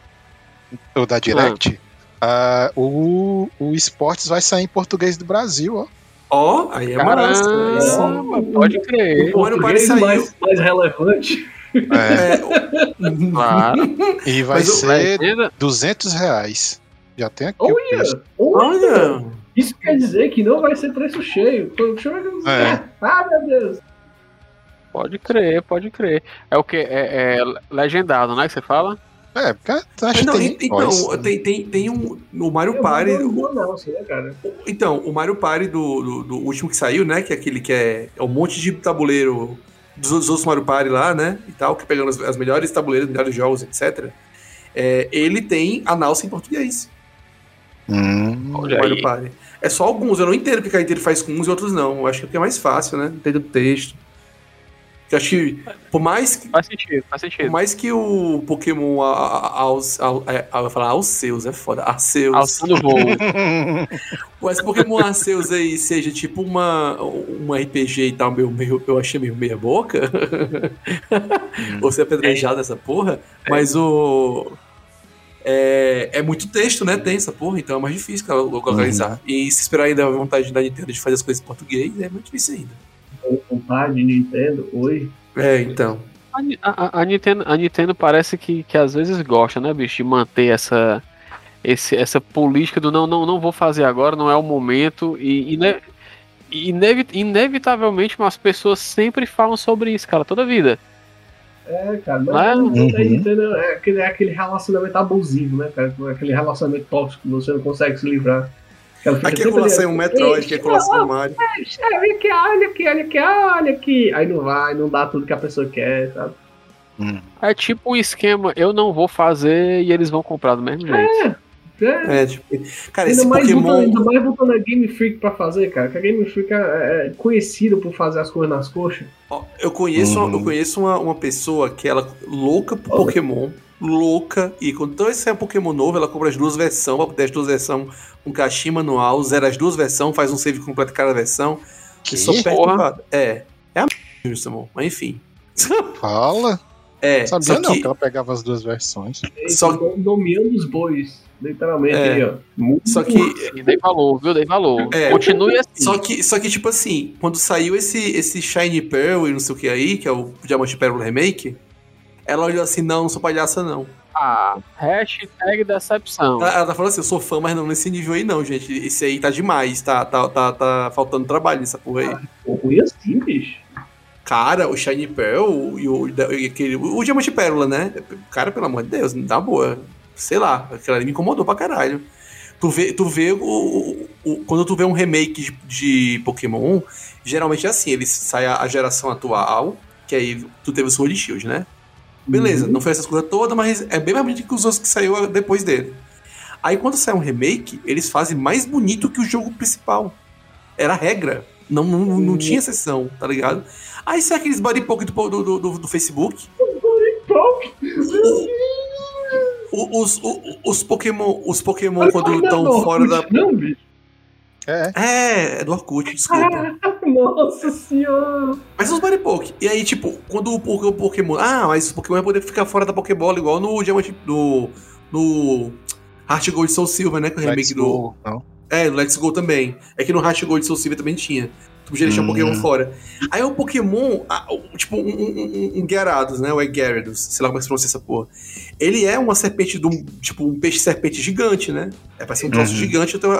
Speaker 2: ou da direct. Ah, o, o esportes vai sair em português do Brasil, ó.
Speaker 3: Ó, aí é maravilhoso.
Speaker 1: Caramba, pode crer.
Speaker 3: O ano
Speaker 4: Português
Speaker 3: saiu.
Speaker 4: mais, mais relevante.
Speaker 2: É,
Speaker 3: É,
Speaker 1: Claro.
Speaker 2: e vai
Speaker 3: Mas
Speaker 2: ser
Speaker 1: Legenda,
Speaker 2: 200 reais. Já tem aqui o preço.
Speaker 4: Olha! Olha!
Speaker 3: olha,
Speaker 4: Isso quer dizer que não vai ser preço cheio. Deixa eu ver.
Speaker 2: É.
Speaker 4: Ah, meu Deus.
Speaker 1: Pode crer, pode crer. É o que? É, é legendado, né? Que você fala?
Speaker 2: É, porque acho que
Speaker 3: Não,
Speaker 2: tem
Speaker 3: então,
Speaker 2: voz.
Speaker 3: tem, tem, tem um. No Mario Party.
Speaker 4: não, né, cara?
Speaker 3: Então, o Mario Party do, do, do último que saiu, né? Que é aquele que é, é um monte de tabuleiro dos, dos outros Mario Party lá, né? E tal, que pegando as, as melhores tabuleiros, melhores jogos, etc. É, ele tem análise em português.
Speaker 2: Hum,
Speaker 3: o
Speaker 1: Olha
Speaker 3: Mario
Speaker 1: aí.
Speaker 3: Party. É só alguns, eu não entendo porque a inteiro faz com uns e outros não. Eu acho que é porque é mais fácil, né? Entender do texto. Eu acho que, por mais que,
Speaker 1: Faz sentido, faz
Speaker 3: por
Speaker 1: sentido.
Speaker 3: mais que o Pokémon a- a- aos, ao, é, eu falar aos seus, é foda, Arceus.
Speaker 1: Alçando voo.
Speaker 3: Mas Pokémon Arceus aí seja tipo uma, um RPG e tal, meio, meio, eu achei meio meia boca. Ou ser apedrejado essa porra. Mas o. É, é muito texto, né? Tem essa porra, então é mais difícil localizar. E se esperar ainda a vontade da Nintendo de fazer as coisas em português, é muito difícil ainda.
Speaker 4: Vontade, Nintendo, oi.
Speaker 3: É, então.
Speaker 1: A, a- a- Nintendo, a Nintendo parece que, que às vezes gosta, né, bicho, de manter essa, esse, essa política do não, não, não vou fazer agora, não é o momento. E ine- inevi- inevitavelmente as pessoas sempre falam sobre isso, cara, toda vida.
Speaker 4: É, cara, mas
Speaker 1: Ah,
Speaker 4: não
Speaker 2: uhum.
Speaker 4: Nintendo, é aquele, é aquele relacionamento abusivo, né, cara? Aquele relacionamento tóxico que você não consegue se livrar.
Speaker 3: Colar
Speaker 4: ali,
Speaker 3: sem um Metroid, que é sem um Mario.
Speaker 4: Olha aqui, olha aqui, olha aqui, olha aqui. Aí não vai, não dá tudo que a pessoa quer, sabe?
Speaker 2: hum.
Speaker 1: É tipo um esquema, eu não vou fazer e eles vão comprar do mesmo jeito.
Speaker 4: É,
Speaker 3: É, tipo. Cara,
Speaker 4: ainda,
Speaker 3: esse
Speaker 4: mais botando,
Speaker 3: Pokémon.
Speaker 4: ainda mais botando a Game Freak pra fazer, cara. Que a Game Freak é, é conhecida por fazer as coisas nas coxas.
Speaker 3: Eu conheço, uma,
Speaker 2: Uhum.
Speaker 3: eu conheço uma, uma pessoa que ela é louca por
Speaker 4: Oh.
Speaker 3: Pokémon, louca, e quando então esse é um Pokémon novo, ela compra as duas versões, pra poder as duas versões, um caixinha manual, zera as duas versões, faz um save completo de cada versão.
Speaker 2: Que?
Speaker 3: E só
Speaker 1: Porra.
Speaker 3: É. É a m***. Mas enfim.
Speaker 2: Fala.
Speaker 3: É,
Speaker 2: Sabia
Speaker 3: só
Speaker 2: não
Speaker 3: que,
Speaker 2: que ela pegava as duas versões.
Speaker 3: Só-
Speaker 4: nomeando os bois. Literalmente
Speaker 3: É.
Speaker 4: aí, ó. Muito
Speaker 3: só que
Speaker 1: E dei valor, viu? Dei valor.
Speaker 3: É.
Speaker 1: Continue assim.
Speaker 3: Só que, só que, tipo assim, quando saiu esse, esse Shiny Pearl e não sei o que aí, que é o Diamante Pearl Remake, ela olhou assim, não, não sou palhaça, não.
Speaker 1: Ah, hashtag decepção.
Speaker 3: Ela, ela tá falando assim, eu sou fã, mas não nesse nível aí não, gente. Esse aí tá demais, tá, tá, tá, tá faltando trabalho nessa porra aí.
Speaker 4: ruim assim, bicho.
Speaker 3: Cara, o Shiny Pearl e o, e aquele, o Diamante Pérola, né? Cara, pelo amor de Deus, dá boa. Sei lá, aquilo ali me incomodou pra caralho. Tu vê, tu vê o, o- o- quando tu vê um remake de, de Pokémon, geralmente é assim, ele sai a, a geração atual, que aí tu teve o Sword Shield, né? Beleza,
Speaker 4: Uhum.
Speaker 3: não foi essas coisas todas, mas é bem mais bonito que os outros que saiu depois dele. Aí quando sai um remake, eles fazem mais bonito que o jogo principal. Era a regra. Não, não, não, não tinha exceção, tá ligado? Aí sai aqueles body poke do, do, do, do Facebook. O- Os, o- os Pokémon, os Pokémon quando estão fora da.
Speaker 4: Não, bicho.
Speaker 2: É,
Speaker 3: É, é do Orkut, desculpa.
Speaker 4: Nossa senhora.
Speaker 3: Mas os body poke. E aí, tipo, quando o Poké- o Pokémon. Ah, mas o Pokémon vai poder ficar fora da Pokébola, igual no Diamante. No. No. Heart Gold Soul Silver, né? Que é o remake
Speaker 2: Let's
Speaker 3: do.
Speaker 2: Não.
Speaker 3: É, no Let's Go também. É que no Heart Gold Soul Silver também tinha. Tu podia deixar o
Speaker 2: Hum.
Speaker 3: Pokémon fora. Aí o Pokémon, o- tipo, um, um, um, um Gyarados, né? O é Gyarados, sei lá como é que se pronuncia essa porra. Ele é uma serpente de um, tipo, um peixe-serpente gigante, né? É pra ser um troço
Speaker 2: Uhum.
Speaker 3: gigante, então,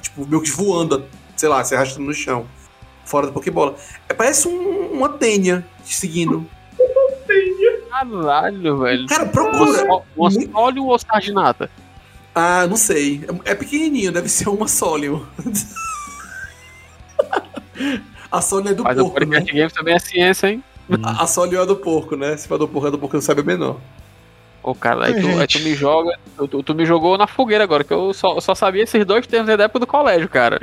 Speaker 3: tipo, meio que voando, sei lá, se arrastando no chão. Fora da Pokébola. É, parece um- uma tênia te seguindo.
Speaker 1: Caralho, velho.
Speaker 3: Cara,
Speaker 1: Uma
Speaker 3: procura.
Speaker 1: uma Solium ou Sarginata?
Speaker 3: Ah, não sei. É, é pequenininho, deve ser uma Solium. A Solium é do
Speaker 1: Mas o
Speaker 3: porco, né?
Speaker 1: podcast Games também é ciência, hein?
Speaker 3: A, a Solium é do porco, né? Se for do porco, é do porco, não sabe o menor.
Speaker 1: Ô, cara, aí tu, aí tu me joga. Tu, tu- me jogou na fogueira agora, que eu só, eu só sabia esses dois termos da época do colégio, cara.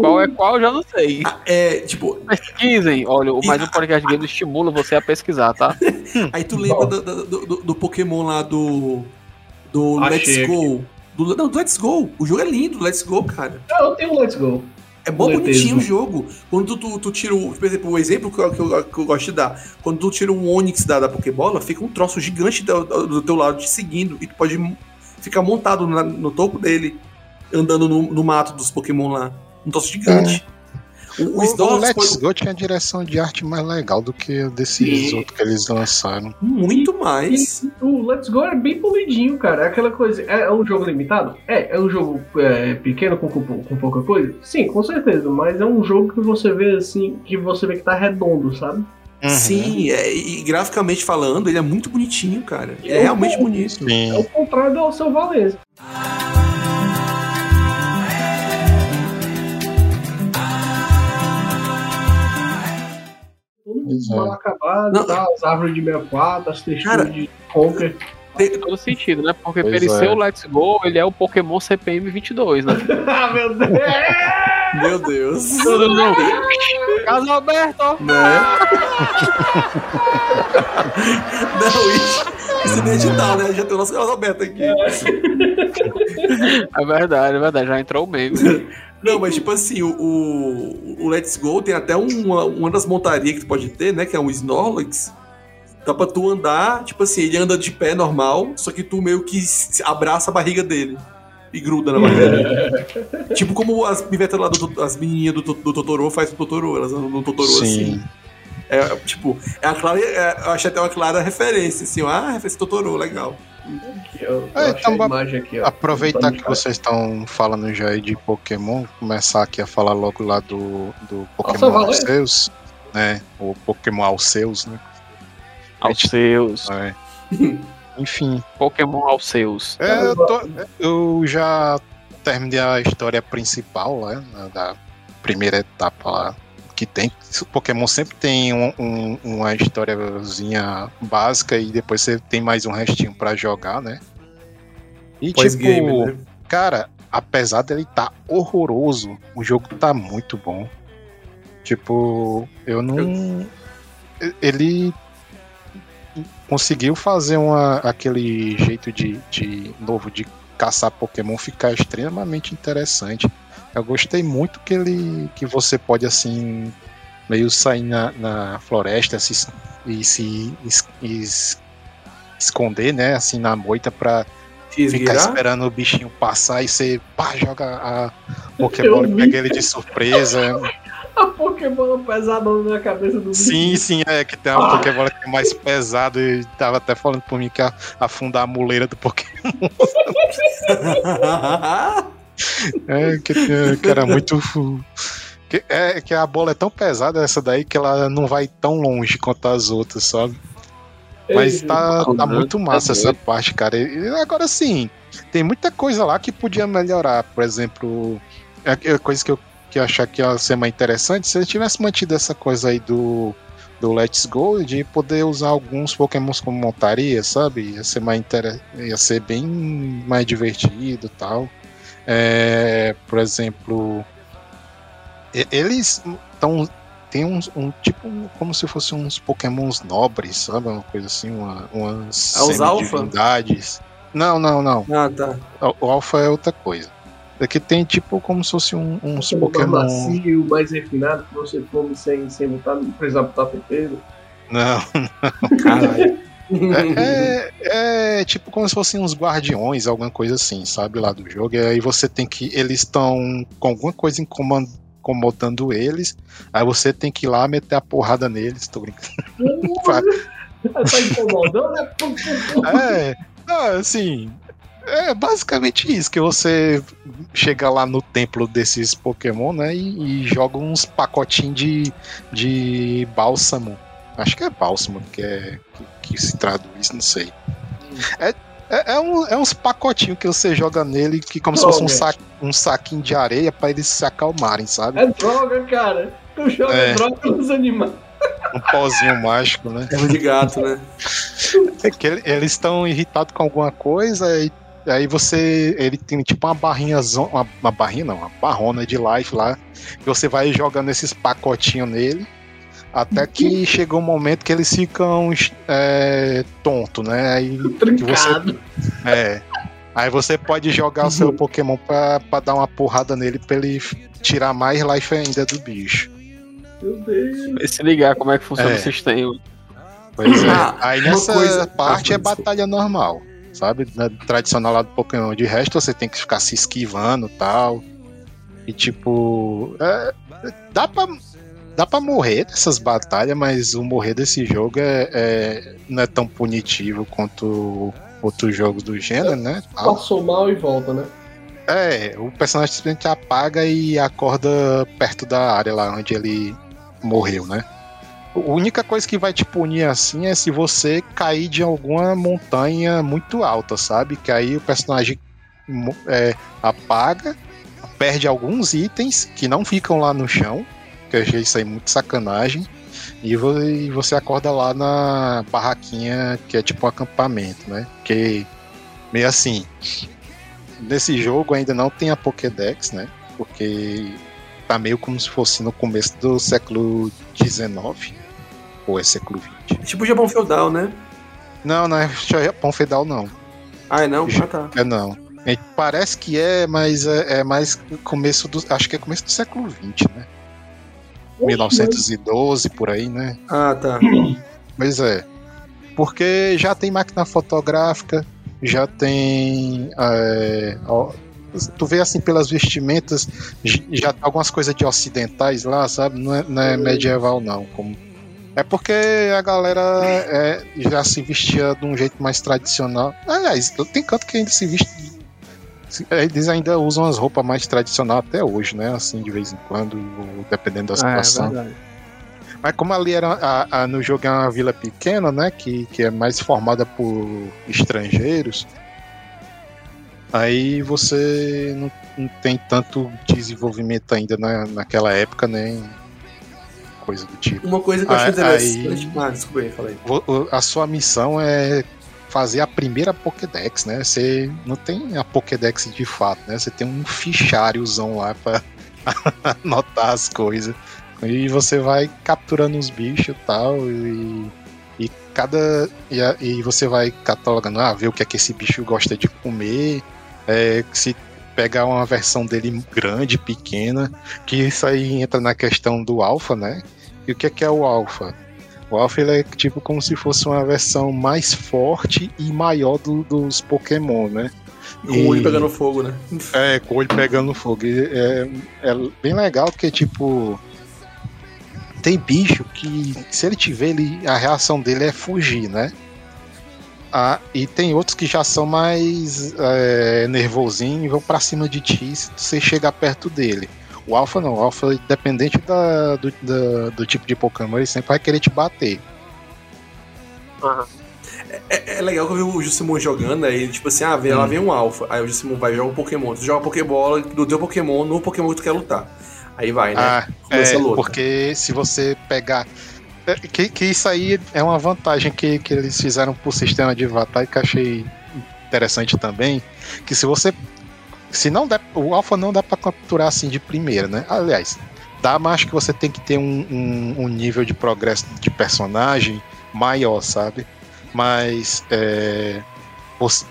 Speaker 1: Qual é qual, eu já não sei.
Speaker 3: Ah, É, tipo,
Speaker 1: Pesquisem, olha, o- mas o podcast Games estimula você a pesquisar, tá?
Speaker 3: aí tu lembra do, do, do- do Pokémon lá do. Do
Speaker 4: Achei
Speaker 3: Let's. Go. Do, não, do Let's Go. O jogo é lindo, Let's Go, cara.
Speaker 4: Ah, eu tenho um Let's Go.
Speaker 3: É bom bonitinho o jogo. Quando tu, tu, tu tira o. Por exemplo, o exemplo que eu, que, eu, que eu gosto de dar. Quando tu tira um Onix da, da Pokébola, fica um troço gigante do, do- teu lado te seguindo. E tu pode ficar montado na- no topo dele, andando no, no mato dos Pokémon lá. Um troço gigante. O, o
Speaker 2: Let's
Speaker 3: foi
Speaker 2: Go tinha direção de arte mais legal do que a desses
Speaker 3: Sim.
Speaker 2: outros que eles lançaram.
Speaker 3: muito mais.
Speaker 4: O Let's Go é bem polidinho, cara. É aquela coisa. É, é um jogo limitado? É. É um jogo é, pequeno com, com, com pouca coisa? Sim, com certeza. Mas é um jogo que você vê assim, que você vê que tá redondo, sabe?
Speaker 2: Uhum.
Speaker 3: Sim, é, e graficamente falando, ele é muito bonitinho, cara. É
Speaker 4: Eu
Speaker 3: realmente bonito.
Speaker 2: Sim.
Speaker 4: É o contrário do seu Valença. Todo
Speaker 2: Pois é.
Speaker 4: mal acabado,
Speaker 3: Não.
Speaker 4: tá? As árvores de 64, as texturas
Speaker 3: Cara,
Speaker 4: de Conker.
Speaker 1: Tem todo sentido, né? Porque
Speaker 2: Pois
Speaker 1: ele
Speaker 2: é.
Speaker 1: ser o Let's Go, ele é o Pokémon CPM 22, né?
Speaker 4: ah, meu Deus!
Speaker 3: Meu Deus.
Speaker 1: Tudo não. Caso aberto!
Speaker 3: Né? Não, isso, isso é né? Já tem o nosso canal aberto aqui.
Speaker 1: É verdade, é verdade. Já entrou o meme.
Speaker 3: Não, mas tipo assim, o, o, o Let's Go tem até uma, uma das montarias que tu pode ter, né? Que é um Snorlax. Dá pra tu andar, tipo assim, ele anda de pé normal, só que tu meio que abraça a barriga dele. E gruda na barriga dele. tipo como as pivetas lá, do, as menininhas do, do Totoro faz com o Totoro, elas andam no Totoro assim.
Speaker 2: Sim.
Speaker 3: É, tipo, é a clara, é, eu achei até uma clara referência, assim, ó, ah, referência Totoro, legal.
Speaker 4: Ó, eu
Speaker 2: É, então,
Speaker 4: a imagem aqui, ó.
Speaker 2: Aproveitar que vocês estão falando já aí de Pokémon, começar aqui a falar logo lá do, do Pokémon
Speaker 4: valeu.
Speaker 2: Arceus, né? O Pokémon Arceus, né?
Speaker 1: Aos seus.
Speaker 2: É. Enfim,
Speaker 1: Pokémon aos seus.
Speaker 2: é, eu, tô- eu já terminei a história principal lá, né, da primeira etapa lá. Que tem. O Pokémon sempre tem um- um- uma historiazinha básica e depois você tem mais um restinho pra jogar, né? E tipo,
Speaker 3: né?
Speaker 2: Cara, apesar dele tá horroroso, o jogo tá muito bom. Tipo, eu não. Ele conseguiu fazer uma, aquele jeito de, de novo de caçar Pokémon ficar extremamente interessante. Eu gostei muito que ele que você pode assim meio sair na, na floresta se- e se es- es- esconder, né, assim na moita pra ficar esperando o bichinho passar e você pá, joga a Pokébola e pega ele de surpresa.
Speaker 4: A Pokébola pesada na cabeça do
Speaker 2: sim, sim, é que tem uma Pokébola que é mais pesada e tava até falando por mim que ia afundar a muleira do Pokémon. É, que, que era muito. Que, é que a bola é tão pesada essa daí que ela não vai tão longe quanto as outras, sabe? Mas tá, tá muito massa essa parte, cara. E agora sim, tem muita coisa lá que podia melhorar. Por exemplo, é é coisa que eu, que achar que ia ser mais interessante se ele tivesse mantido essa coisa aí do, do Let's Go de poder usar alguns Pokémons como montaria, sabe? Ia ser mais inter... ia ser bem mais divertido tal. É, por exemplo, eles estão tem uns, um tipo como se fossem uns pokémons nobres, sabe? Uma coisa assim, uma, umas
Speaker 3: ah,
Speaker 2: divindades. Não, não, não.
Speaker 3: Ah, tá.
Speaker 2: O, o alfa é outra coisa. Aqui tem tipo como se fosse um, uns
Speaker 4: Como
Speaker 2: pokémon.
Speaker 4: macio, mais refinado, que você come sem, sem botar, não precisar botar tempero.
Speaker 2: Não,
Speaker 3: Caralho.
Speaker 2: É, é, é tipo como se fossem uns guardiões, alguma coisa assim, sabe? Lá do jogo. E aí você tem que. Eles estão com alguma coisa incomod- incomodando eles. Aí você tem que ir lá meter a porrada neles. Tô brincando.
Speaker 4: tá incomodando, né?
Speaker 2: É, assim. É basicamente isso, que você chega lá no templo desses Pokémon, né? E, e joga uns pacotinhos de, de bálsamo. Acho que é bálsamo que, é, que, que se traduz, não sei. É, é, é, um- é uns pacotinhos que você joga nele, que como se fosse um,
Speaker 4: Droga.
Speaker 2: sa um saquinho de areia pra eles se acalmarem, sabe?
Speaker 4: É droga, cara. Tu joga
Speaker 2: É.
Speaker 4: droga nos animais.
Speaker 2: Um pozinho mágico, né?
Speaker 3: Erro de gato, né?
Speaker 2: É que ele- eles estão irritados com alguma coisa e aí você. Ele tem tipo uma barrinha, uma, uma barrinha não, uma barrona de life lá. E você vai jogando esses pacotinhos nele. Até que chega um momento que eles ficam é, tonto, né? Aí, que você, é, aí você pode jogar o seu Pokémon pra, pra dar uma porrada nele pra ele tirar mais life ainda do bicho.
Speaker 4: Meu Deus.
Speaker 1: E se ligar como é que funciona
Speaker 2: É.
Speaker 1: o sistema.
Speaker 2: Pois é.
Speaker 3: Ah,
Speaker 2: Aí nessa
Speaker 3: coisa-
Speaker 2: parte é batalha normal, sabe? Na tradicional lá do Pokémon. De resto, você tem que ficar se esquivando e tal. E tipo. é, dá pra. Dá pra morrer nessas batalhas, mas o morrer desse jogo é, é- não é tão punitivo quanto outros jogos do gênero, né?
Speaker 4: Passou mal e volta, né?
Speaker 2: É, o personagem simplesmente apaga e acorda perto da área lá onde ele morreu, né? A única coisa que vai te punir assim é se você cair de alguma montanha muito alta, sabe? Que aí o personagem é, apaga, perde alguns itens que não ficam lá no chão, que eu achei isso aí muito sacanagem. E vo- você acorda lá na barraquinha que é tipo um acampamento, né? Que meio assim, nesse jogo ainda não tem a Pokédex, né? Porque tá meio como se fosse no começo do século XIX. Ou é século XX.
Speaker 3: Tipo Japão feudal, né?
Speaker 2: Não, não é Japão Feudal, não.
Speaker 3: Ah, é não? Ah, tá.
Speaker 2: É não. É, parece que é, mas é, é mais começo do. Acho que é começo do século XX, né? 1912 por aí, né?
Speaker 3: Ah, tá.
Speaker 2: Pois é. Porque já tem máquina fotográfica, já tem. é, ó, tu vê assim pelas vestimentas, já tem algumas coisas de ocidentais lá, sabe? Não é, não é medieval, não. Como... É porque a galera é, já se vestia de um jeito mais tradicional. Aliás, tem canto que ainda se veste. Se- Eles ainda usam as roupas mais tradicionais até hoje, né? Assim, de vez em quando, dependendo da
Speaker 1: É,
Speaker 2: situação.
Speaker 1: verdade.
Speaker 2: Mas como ali era a, a- no jogo é uma vila pequena, né? Que, que é mais formada por estrangeiros. Aí você não, não tem tanto desenvolvimento ainda na, naquela época, nem coisa do tipo.
Speaker 3: Uma coisa que eu achei
Speaker 2: Ah,
Speaker 3: interessante. Ah, desculpa aí, falei.
Speaker 2: A sua missão é fazer a primeira Pokédex, né? Você não tem a Pokédex de fato, né? Você tem um ficháriozão lá pra anotar as coisas. E você vai capturando os bichos tal, e, e cada. E, a- e você vai catalogando, ah, ver o que é que esse bicho gosta de comer, é, se pegar uma versão dele grande, pequena, que isso aí entra na questão do alfa, né? E o que é que é o alfa? O alfa ele é tipo como se fosse uma versão mais forte e maior do- dos Pokémon, né?
Speaker 3: Com o olho pegando fogo, né?
Speaker 2: é, com o olho pegando fogo. E É, é bem legal porque, tipo. Tem bicho que, se ele te ver, ele, a reação dele é fugir, né? Ah, e tem outros que já são mais é, nervosinhos e vão pra cima de ti se você chegar perto dele. O Alpha não, o Alpha, independente da, do, da- do tipo de Pokémon, ele sempre vai querer te bater.
Speaker 3: É, é legal que eu vi o Jussimon jogando, aí, tipo assim, ah, vem,
Speaker 2: Hum.
Speaker 3: lá vem um alfa. Aí o Jussimon vai jogar um Pokémon. Tu joga a Pokébola do teu Pokémon no Pokémon que tu quer lutar. Aí vai, né?
Speaker 2: Ah,
Speaker 3: Começa
Speaker 2: é,
Speaker 3: a luta.
Speaker 2: porque se você pegar. é, que, que isso aí é uma vantagem que, que eles fizeram pro sistema de batalha que eu achei interessante também. Que se você. Se não der. O alfa não dá pra capturar assim de primeira, né? Aliás, dá, mas acho que você tem que ter um, um, um nível de progresso de personagem maior, sabe? Mas. É, você,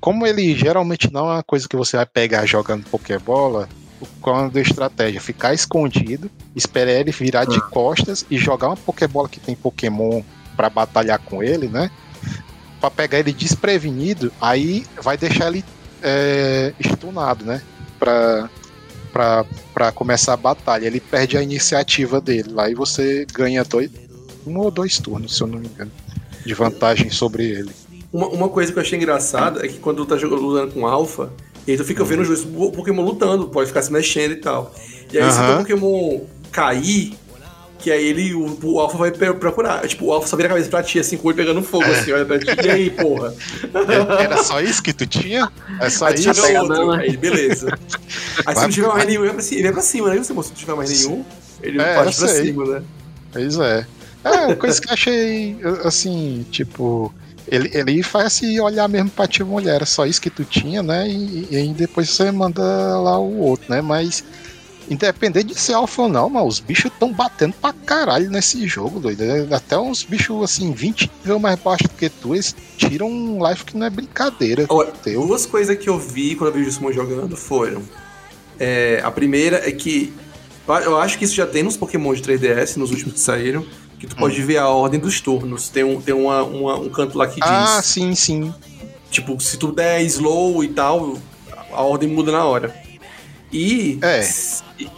Speaker 2: como ele geralmente não é uma coisa que você vai pegar jogando Pokébola, quando a estratégia ficar escondido, esperar ele virar de ah. costas e jogar uma Pokébola que tem Pokémon para batalhar com ele, né? Para pegar ele desprevenido, aí vai deixar ele é, estunado, né? Pra, pra, pra começar a batalha. Ele perde a iniciativa dele. Lá e você ganha dois, um ou dois turnos, se eu não me engano, de vantagem sobre ele.
Speaker 3: Uma, uma coisa que eu achei engraçada é que quando tu tá jogando com alfa, e aí tu fica vendo os Pokémon lutando, pode ficar se mexendo e tal. E aí, uhum. se o Pokémon cair, que aí ele, o, o Alpha vai procurar. Tipo, o Alpha só vira a cabeça pra ti, assim, com o olho pegando fogo, é. assim, olha pra ti. E aí, porra?
Speaker 2: Era só isso que tu tinha? É só
Speaker 3: aí
Speaker 2: isso?
Speaker 3: Outro, aí, beleza. Aí se não tiver mais nenhum, ele vai pra cima, ele vai pra cima, né? Se não tiver mais nenhum, ele é, parte pra cima, né?
Speaker 2: Pois é. É, uma coisa que eu achei, assim, tipo ele, ele faz se olhar mesmo pra ti mulher, era só isso que tu tinha, né? E, e aí depois você manda lá o outro, né? Mas independente de ser alfa ou não, mas os bichos estão batendo pra caralho nesse jogo, doido. Até uns bichos assim, 20 nível mais baixo do que tu, eles tiram um life que não é brincadeira.
Speaker 3: Olha, duas coisas que eu vi quando eu vi o Summon jogando foram. É, a primeira é que. Eu acho que isso já tem nos Pokémon de 3DS, nos últimos que saíram que tu pode hum. ver a ordem dos turnos. Tem um, tem uma, uma, um canto lá que diz.
Speaker 2: Ah, sim, sim.
Speaker 3: Tipo, se tu der slow e tal, a ordem muda na hora. E.
Speaker 2: É.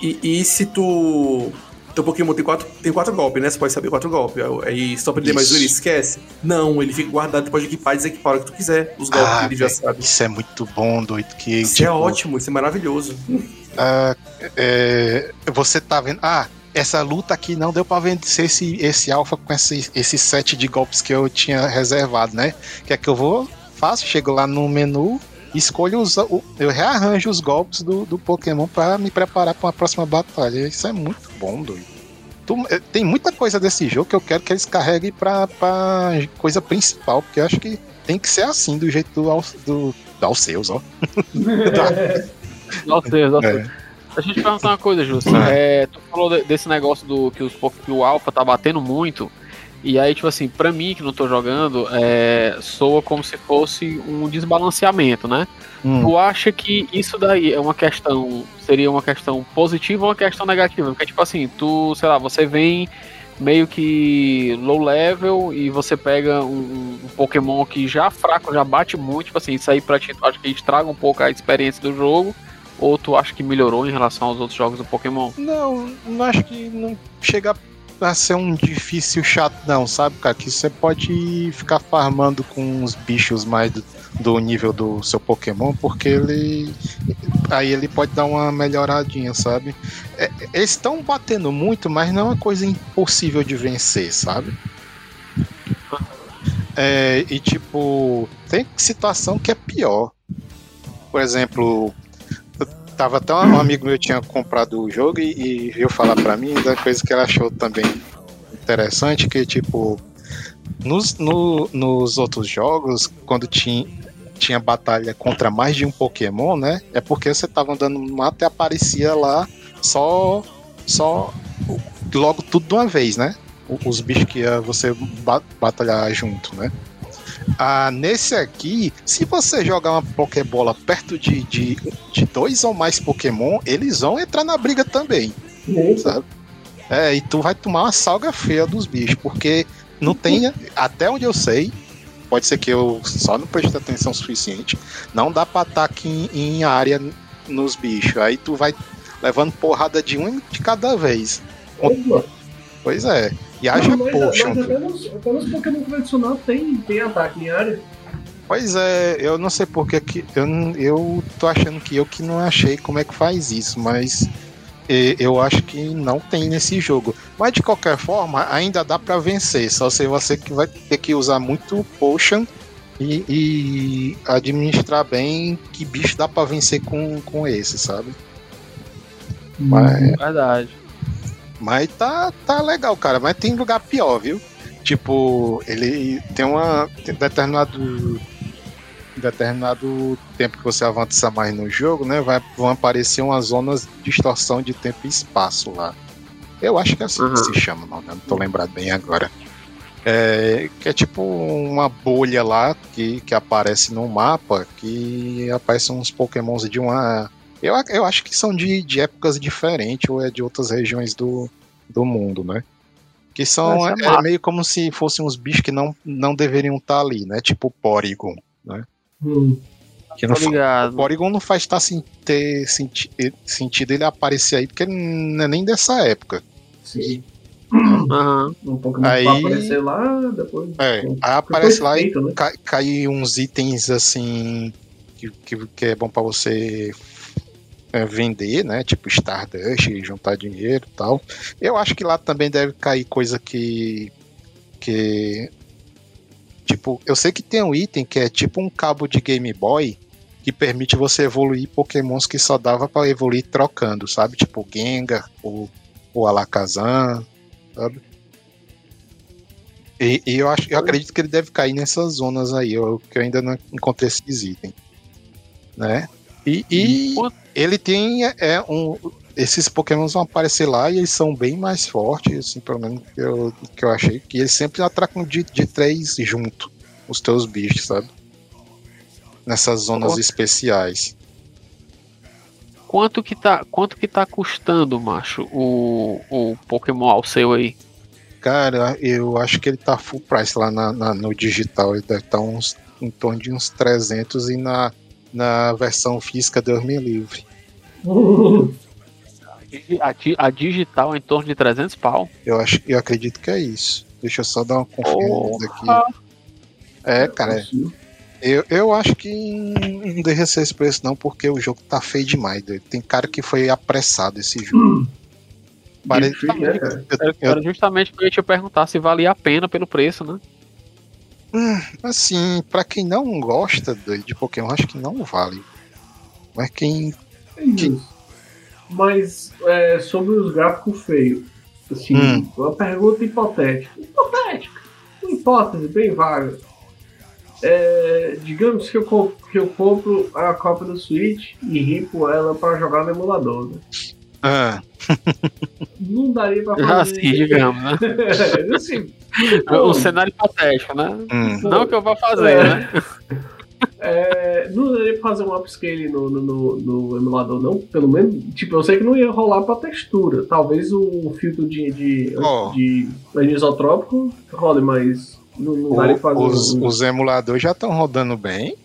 Speaker 3: E, e, se tu. Teu Pokémon tem quatro, tem quatro golpes, né? Você pode saber quatro golpes. Aí só aprender mais um ele esquece. Não, ele fica guardado, tu pode equipar e desequipar o que tu quiser. Os golpes ah, que ele já sabe.
Speaker 2: Isso é muito bom, doido. Que,
Speaker 3: isso é tipo, é ótimo, isso é maravilhoso.
Speaker 2: Ah, é, você tá vendo. Ah, essa luta aqui não deu para vencer esse, esse alfa com esse, esse set de golpes que eu tinha reservado, né? Que é que eu vou, faço, chego lá no menu, escolho os, eu rearranjo os golpes do, do Pokémon para me preparar para uma próxima batalha. Isso é muito bom, doido. Eh, tem muita coisa desse jogo que eu quero que eles carreguem pra, pra coisa principal, porque eu acho que tem que ser assim, do jeito do, do, do Alceus, ó.
Speaker 1: da... Alceus, Alceus. É. A gente perguntar uma coisa, Justo. É, tu falou desse negócio do que, os, que o Alpha tá batendo muito. E aí, tipo assim, pra mim que não tô jogando, é, soa como se fosse um desbalanceamento, né? Hum. Tu acha que isso daí é uma questão, seria uma questão positiva ou uma questão negativa? Porque, tipo assim, tu, sei lá, você vem meio que low level e você pega um, um Pokémon que já fraco, já bate muito, tipo assim, isso aí pra ti, acho que estraga um pouco a experiência do jogo. Ou tu acha que melhorou em relação aos outros jogos do Pokémon?
Speaker 2: Não, não acho que não chega a ser um difícil chato, não, sabe, cara? Que você pode ficar farmando com os bichos mais do, do nível do seu Pokémon, porque ele. Aí ele pode dar uma melhoradinha, sabe? É, eles estão batendo muito, mas não é uma coisa impossível de vencer, sabe? É, e tipo, tem situação que é pior. Por exemplo, tava até um amigo meu tinha comprado o jogo e, e veio falar para mim da coisa que ele achou também interessante, que tipo, nos, no, nos outros jogos, quando tinha, tinha batalha contra mais de um Pokémon, né? É porque você tava andando no mato e aparecia lá só, só logo tudo de uma vez, né? Os bichos que ia você batalhar junto, né? Ah, nesse aqui, se você jogar uma Pokébola perto de, de, de dois ou mais Pokémon, eles vão entrar na briga também. Sabe? É, e tu vai tomar uma salga feia dos bichos, porque não tem, até onde eu sei, pode ser que eu só não preste atenção suficiente, não dá pra ataque em, em área nos bichos. Aí tu vai levando porrada de um de cada vez. Pois é. E haja
Speaker 4: mas, potion. Mas até nos, até nos Pokémon tradicional tem, tem ataque em área.
Speaker 2: Pois é, eu não sei porque que eu, eu tô achando que eu que não achei como é que faz isso, mas eu acho que não tem nesse jogo. Mas de qualquer forma, ainda dá para vencer. Só se você que vai ter que usar muito potion e, e, administrar bem que bicho dá para vencer com, com esse, sabe?
Speaker 1: Mas... Verdade.
Speaker 2: Mas tá, tá legal, cara. Mas tem lugar pior, viu? Tipo, ele tem uma. Tem determinado. Determinado tempo que você avança mais no jogo, né? Vai, vão aparecer umas zonas de distorção de tempo e espaço lá. Eu acho que é assim
Speaker 1: Uhum.
Speaker 2: que se chama, não, né? não tô lembrado bem agora. É, que é tipo uma bolha lá que, que aparece no mapa que aparecem uns pokémons de uma. Eu, eu acho que são de, de épocas diferentes ou é de outras regiões do, do mundo, né? Que são
Speaker 1: é
Speaker 2: é,
Speaker 1: massa.
Speaker 2: meio como se fossem uns bichos que não, não deveriam estar ali, né? Tipo Porygon.
Speaker 4: Hum.
Speaker 2: Que não
Speaker 1: ligado.
Speaker 2: o Porygon não faz tá, sem ter senti- sentido ele aparecer aí, porque ele não é nem dessa época.
Speaker 4: Sim.
Speaker 1: Aham.
Speaker 4: Um Pokémon
Speaker 2: Aí-
Speaker 4: vai aparecer lá, depois.
Speaker 2: É, aí aparece lá e
Speaker 4: feito, né?
Speaker 2: cai, cai uns itens assim que, que, que é bom pra você é, vender, né? Tipo Stardust, juntar dinheiro e tal. Eu acho que lá também deve cair coisa que. que. Tipo, eu sei que tem um item que é tipo um cabo de Game Boy que permite você evoluir pokémons que só dava pra evoluir trocando, sabe? Tipo Gengar, o, o Alakazam, sabe? E, e eu, acho, eu acredito que ele deve cair nessas zonas aí, eu, que eu ainda não encontrei esses itens. Né? E, e. ele tem é, é, um. Esses pokémons vão aparecer lá e eles são bem mais fortes, assim, pelo menos que eu, que eu achei. Que eles sempre atracam de, de três junto, os teus bichos, sabe? Nessas zonas
Speaker 1: Pô.
Speaker 2: especiais.
Speaker 1: Quanto que tá, quanto que tá custando, macho, o, o Pokémon ao seu aí?
Speaker 2: Cara, eu acho que ele tá full price lá na, na- no digital. Ele deve estar uns, em torno de uns 300 e na, na versão física Deus me livre.
Speaker 1: A, a digital é em torno de 300 pau.
Speaker 2: Eu, acho, eu acredito que é isso. Deixa eu só dar uma conferida aqui. É, cara, eu, eu acho que não deveria ser esse preço, não, porque o jogo tá feio demais. doido. Tem cara que foi apressado esse jogo. Pare-
Speaker 4: Difícil, né, cara?
Speaker 2: eu-
Speaker 1: Era,
Speaker 2: eu-
Speaker 1: era justamente pra eu te perguntar se valia a pena pelo preço, né?
Speaker 2: Assim, pra quem não gosta de Pokémon, acho que não vale. Mas quem.
Speaker 4: É isso. Mas é, sobre os gráficos feios, assim,
Speaker 2: Hum.
Speaker 4: uma pergunta hipotética. Hipotética. Uma hipótese bem vaga. É, digamos que eu, comp- que eu compro a cópia do Switch e ripo ela pra jogar no emulador. Né?
Speaker 2: Ah,
Speaker 4: Não daria pra fazer.
Speaker 1: Assim, digamos, né?
Speaker 4: assim,
Speaker 1: Um cenário hipotético, né?
Speaker 2: hum.
Speaker 1: Não que eu vá fazer,
Speaker 4: É.
Speaker 1: né?
Speaker 4: É, não daria pra fazer um upscale no, no, no- no emulador, não? Pelo menos, tipo, eu sei que não ia rolar pra textura. Talvez um filtro de, de,
Speaker 2: Ó.
Speaker 4: de anisotrópico role, mas não, não daria pra fazer.
Speaker 2: os,
Speaker 4: um-
Speaker 2: os emuladores já estão rodando bem.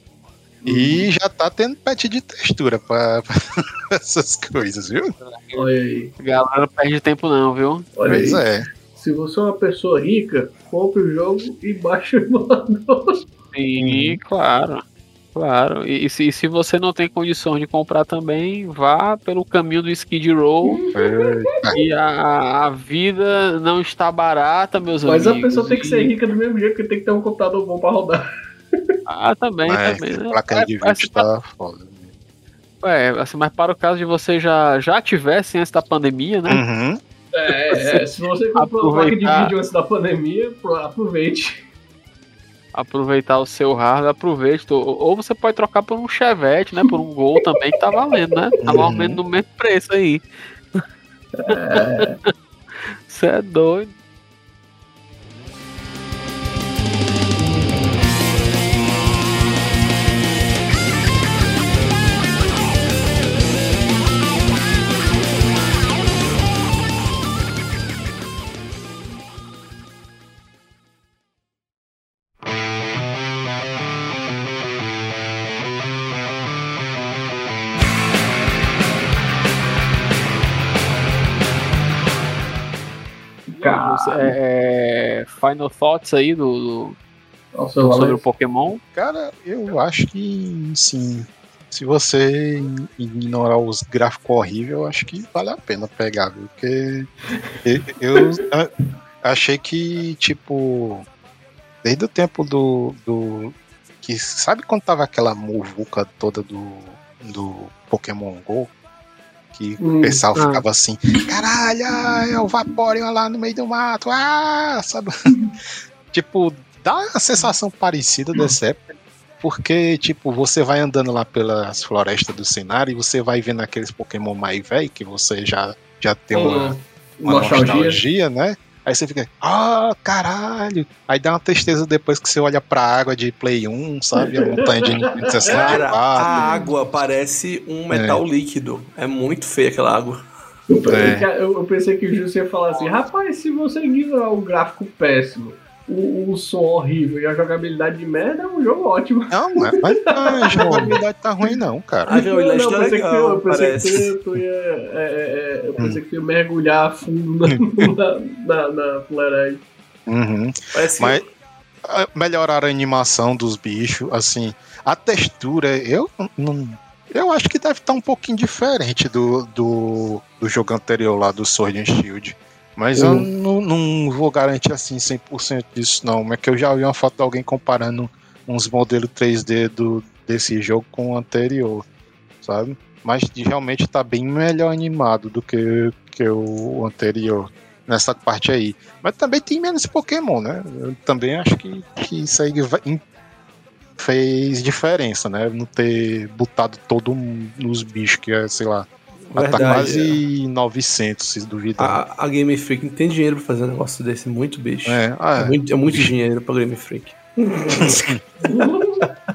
Speaker 2: E já tá tendo patch de textura pra, pra essas coisas, viu?
Speaker 4: Olha aí,
Speaker 1: Galera, não perde tempo não, viu?
Speaker 4: olha
Speaker 2: Pois
Speaker 4: aí.
Speaker 2: é.
Speaker 4: Se você é uma pessoa rica, compre o jogo e baixe o emulador.
Speaker 1: Sim, claro. Claro. E, e se, e se você não tem condições de comprar também, vá pelo caminho do Skid Row. E a, a vida não está barata, meus
Speaker 4: Mas
Speaker 1: amigos.
Speaker 4: a pessoa tem que ser rica do mesmo jeito, porque tem que ter um computador bom pra rodar.
Speaker 1: Ah, também,
Speaker 2: Mas
Speaker 1: também. Né?
Speaker 2: placa de
Speaker 1: É,
Speaker 2: vídeo
Speaker 1: assim,
Speaker 2: tá foda.
Speaker 1: é, assim, mas para o caso de você já, já tivesse antes da pandemia, né?
Speaker 2: Uhum.
Speaker 4: É, é, se você comprou uma placa de
Speaker 1: Aproveitar.
Speaker 4: vídeo antes da pandemia, pro- aproveite.
Speaker 1: Aproveitar o seu hardware, aproveite. Ou, ou você pode trocar por um Chevette, né? Por um Gol também, que tá valendo, né? Tá mais ou
Speaker 2: Uhum.
Speaker 1: menos no mesmo preço aí. Você é doido. É, é, final thoughts aí do, do- sobre o. Pokémon.
Speaker 2: Cara, eu acho que sim. Se você ignorar os gráficos horríveis, eu acho que vale a pena pegar, viu? Porque eu, achei que, tipo, desde o tempo do. do que sabe quando tava aquela muvuca toda do, do Pokémon GO? Que
Speaker 4: Hum,
Speaker 2: o pessoal
Speaker 1: ah.
Speaker 2: ficava assim, caralho, é o Vaporeon lá no meio do mato, ah, sabe? tipo, dá uma sensação parecida dessa época, porque, tipo, você vai andando lá pelas florestas do cenário e você vai vendo aqueles Pokémon mais velho que você já, já tem uma, uma
Speaker 4: nostalgia.
Speaker 2: nostalgia. né? Aí você fica, ah, caralho. Aí dá uma tristeza depois que você olha pra água de Play 1, sabe? A montanha de
Speaker 3: Cara,
Speaker 2: 64.
Speaker 3: a água parece um metal líquido. É muito feia aquela água.
Speaker 4: Eu, pensei
Speaker 2: É.
Speaker 4: que- eu- eu pensei que o Júlio ia falar assim, rapaz, se você ignorar o gráfico péssimo, o, o som horrível e a jogabilidade de merda, é um jogo ótimo.
Speaker 2: Não, mas, mas a jogabilidade tá ruim, não, cara.
Speaker 3: A jogabilidade
Speaker 4: não,
Speaker 3: tá legal,
Speaker 4: eu pensei
Speaker 3: parece.
Speaker 4: que tu, tu ia. é, é, é, eu pensei que tu ia mergulhar a fundo na, na, na, na fuleiragem.
Speaker 2: Uhum.
Speaker 3: Parece
Speaker 2: Mas ah, melhoraram a animação dos bichos, assim, a textura, eu não. Eu acho que deve estar um pouquinho diferente do, do, do jogo anterior lá do Sword and Shield. Mas eu não, não vou garantir assim 100% disso, não. Mas que eu já vi uma foto de alguém comparando uns modelos 3D do, desse jogo com o anterior, sabe? Mas realmente tá bem melhor animado do que, que o anterior nessa parte aí. Mas também tem menos Pokémon, né? Eu também acho que, que isso aí fez diferença, né? Não ter botado todo nos bichos, que é, sei lá, tá
Speaker 3: Verdade, é.
Speaker 2: quase 900, se duvidar.
Speaker 3: A, a Game Freak não tem dinheiro pra fazer um negócio desse, muito bicho. É,
Speaker 2: É, ah, é.
Speaker 3: muito, é muito dinheiro pra Game Freak.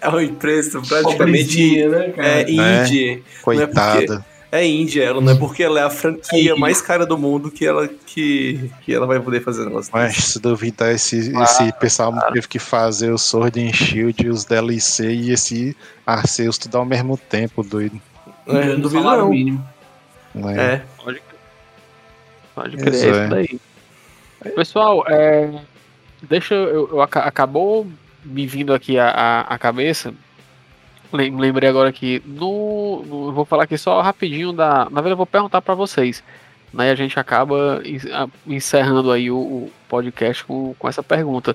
Speaker 3: É uma empresa praticamente
Speaker 4: Pobrezinha, né, cara?
Speaker 3: é indie.
Speaker 2: coitada.
Speaker 3: É indie ela, não é porque ela é a franquia
Speaker 4: Sim.
Speaker 3: mais cara do mundo que ela, que, que ela vai poder fazer negócio
Speaker 2: Mas se duvidar, esse, esse pessoal teve que fazer o Sword and Shield, os DLC e esse Arceus tudo ao mesmo tempo, doido.
Speaker 3: É, não
Speaker 4: Do
Speaker 3: duvido não.
Speaker 4: mínimo.
Speaker 2: Né?
Speaker 3: É.
Speaker 1: Pode, pode
Speaker 2: Pois
Speaker 1: crer, é
Speaker 2: é.
Speaker 1: isso daí. Pessoal, é, deixa eu, eu aca- acabou me vindo aqui a, a, a cabeça. Lem- Lembrei agora que no, no- eu vou falar aqui só rapidinho da. Na verdade, eu vou perguntar para vocês. Né, e a gente acaba encerrando aí o, o podcast com, com essa pergunta.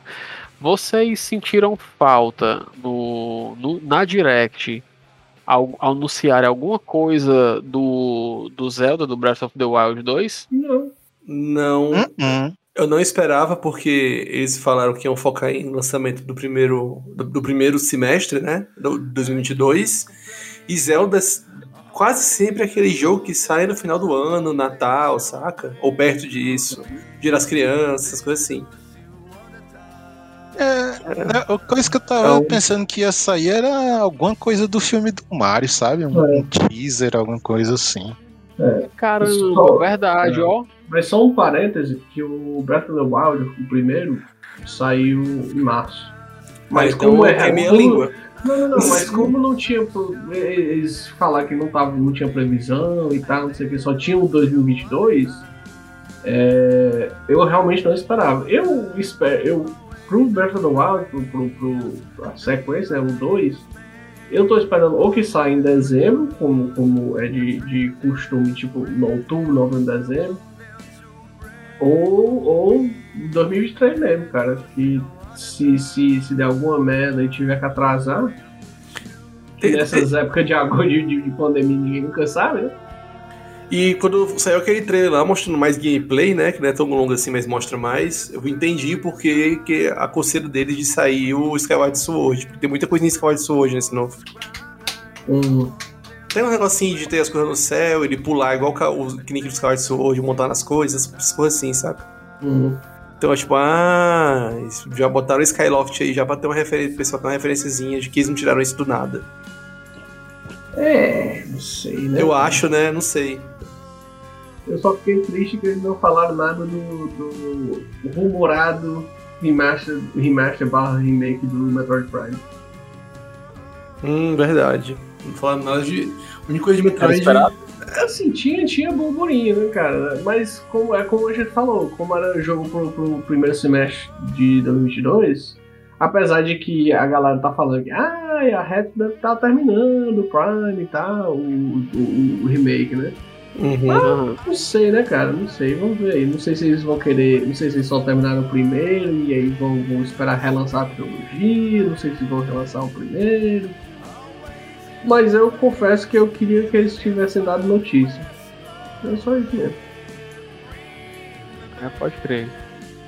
Speaker 1: Vocês sentiram falta no, no- na Direct ao, ao anunciar alguma coisa do, do Zelda, do Breath of the Wild 2?
Speaker 4: Não.
Speaker 3: Não,
Speaker 2: Hum,
Speaker 3: eu não esperava porque eles falaram que iam focar em lançamento do primeiro, do, do primeiro semestre, né? Do 2022. E Zelda quase sempre é aquele jogo que sai no final do ano, Natal, saca? Ou perto disso. Dia das crianças, coisas assim.
Speaker 2: É, a coisa que eu tava
Speaker 3: Então-
Speaker 2: pensando que ia sair era alguma coisa do filme do Mario, sabe? Um,
Speaker 4: É.
Speaker 2: um teaser, alguma coisa assim.
Speaker 1: Caramba,
Speaker 4: Só-
Speaker 1: verdade,
Speaker 4: é.
Speaker 1: ó.
Speaker 4: Mas só um parêntese, que o Breath of the Wild, o primeiro, saiu em março. Mas
Speaker 3: então
Speaker 4: como
Speaker 3: eu
Speaker 4: é-
Speaker 3: queimei a
Speaker 4: como-
Speaker 3: língua.
Speaker 4: Não, não, não, mas como não tinha. Eles falaram que não, tava, não tinha previsão e tal, não sei o que, só tinha o 2022. é, eu realmente não esperava. Eu espero. Eu, pro Breath of the Wild, pro, pro, pro, a sequência, né, o 2, eu tô esperando ou que saia em dezembro, como, como é de, de costume, tipo, no outubro, novembro, dezembro. Ou, ou em 2023 mesmo, cara. Que se, se, se der alguma merda e tiver que atrasar, nessas épocas de agora de, de, de pandemia ninguém nunca sabe, né?
Speaker 3: E quando saiu aquele trailer lá mostrando mais gameplay, né? Que não é tão longo assim, mas mostra mais, eu entendi porque que a coceira deles de sair o Skyward Sword. Porque tem muita coisa em Skyward Sword nesse novo.
Speaker 4: Um,
Speaker 3: Tem um negocinho de ter as coisas no céu, ele pular igual o que nem que o Skyward Sword, montar nas coisas, essas coisas assim, sabe? Então, é tipo, ah, já botaram o Skyloft aí já pra ter uma referência, o pessoal ter uma referenciazinha de que eles não tiraram isso do nada.
Speaker 4: É, não sei, né?
Speaker 3: Eu acho, né? Não sei.
Speaker 4: Eu só fiquei triste que eles não falaram nada do, do rumorado remaster, remaster barra remake do Metroid Prime.
Speaker 3: Hum, verdade. Não falaram nada de. A única coisa de Metroid.
Speaker 1: esperado.
Speaker 4: Assim, tinha, tinha burburinho, né, cara? Mas como, é como a gente falou, como era jogo pro, pro primeiro semestre de 2022, apesar de que a galera tá falando que ah, a reta tá terminando, o Prime e tal, o, o, o remake, né?
Speaker 3: Uhum.
Speaker 1: Aham.
Speaker 4: Não sei, né, cara? Não sei, vamos ver aí. Não sei se eles vão querer. Não sei se eles só terminaram o primeiro e aí vão, vão esperar relançar a trilogia. Não sei se vão relançar o primeiro. Mas eu confesso que eu queria que eles tivessem dado notícia. É só isso mesmo.
Speaker 1: É, pode crer.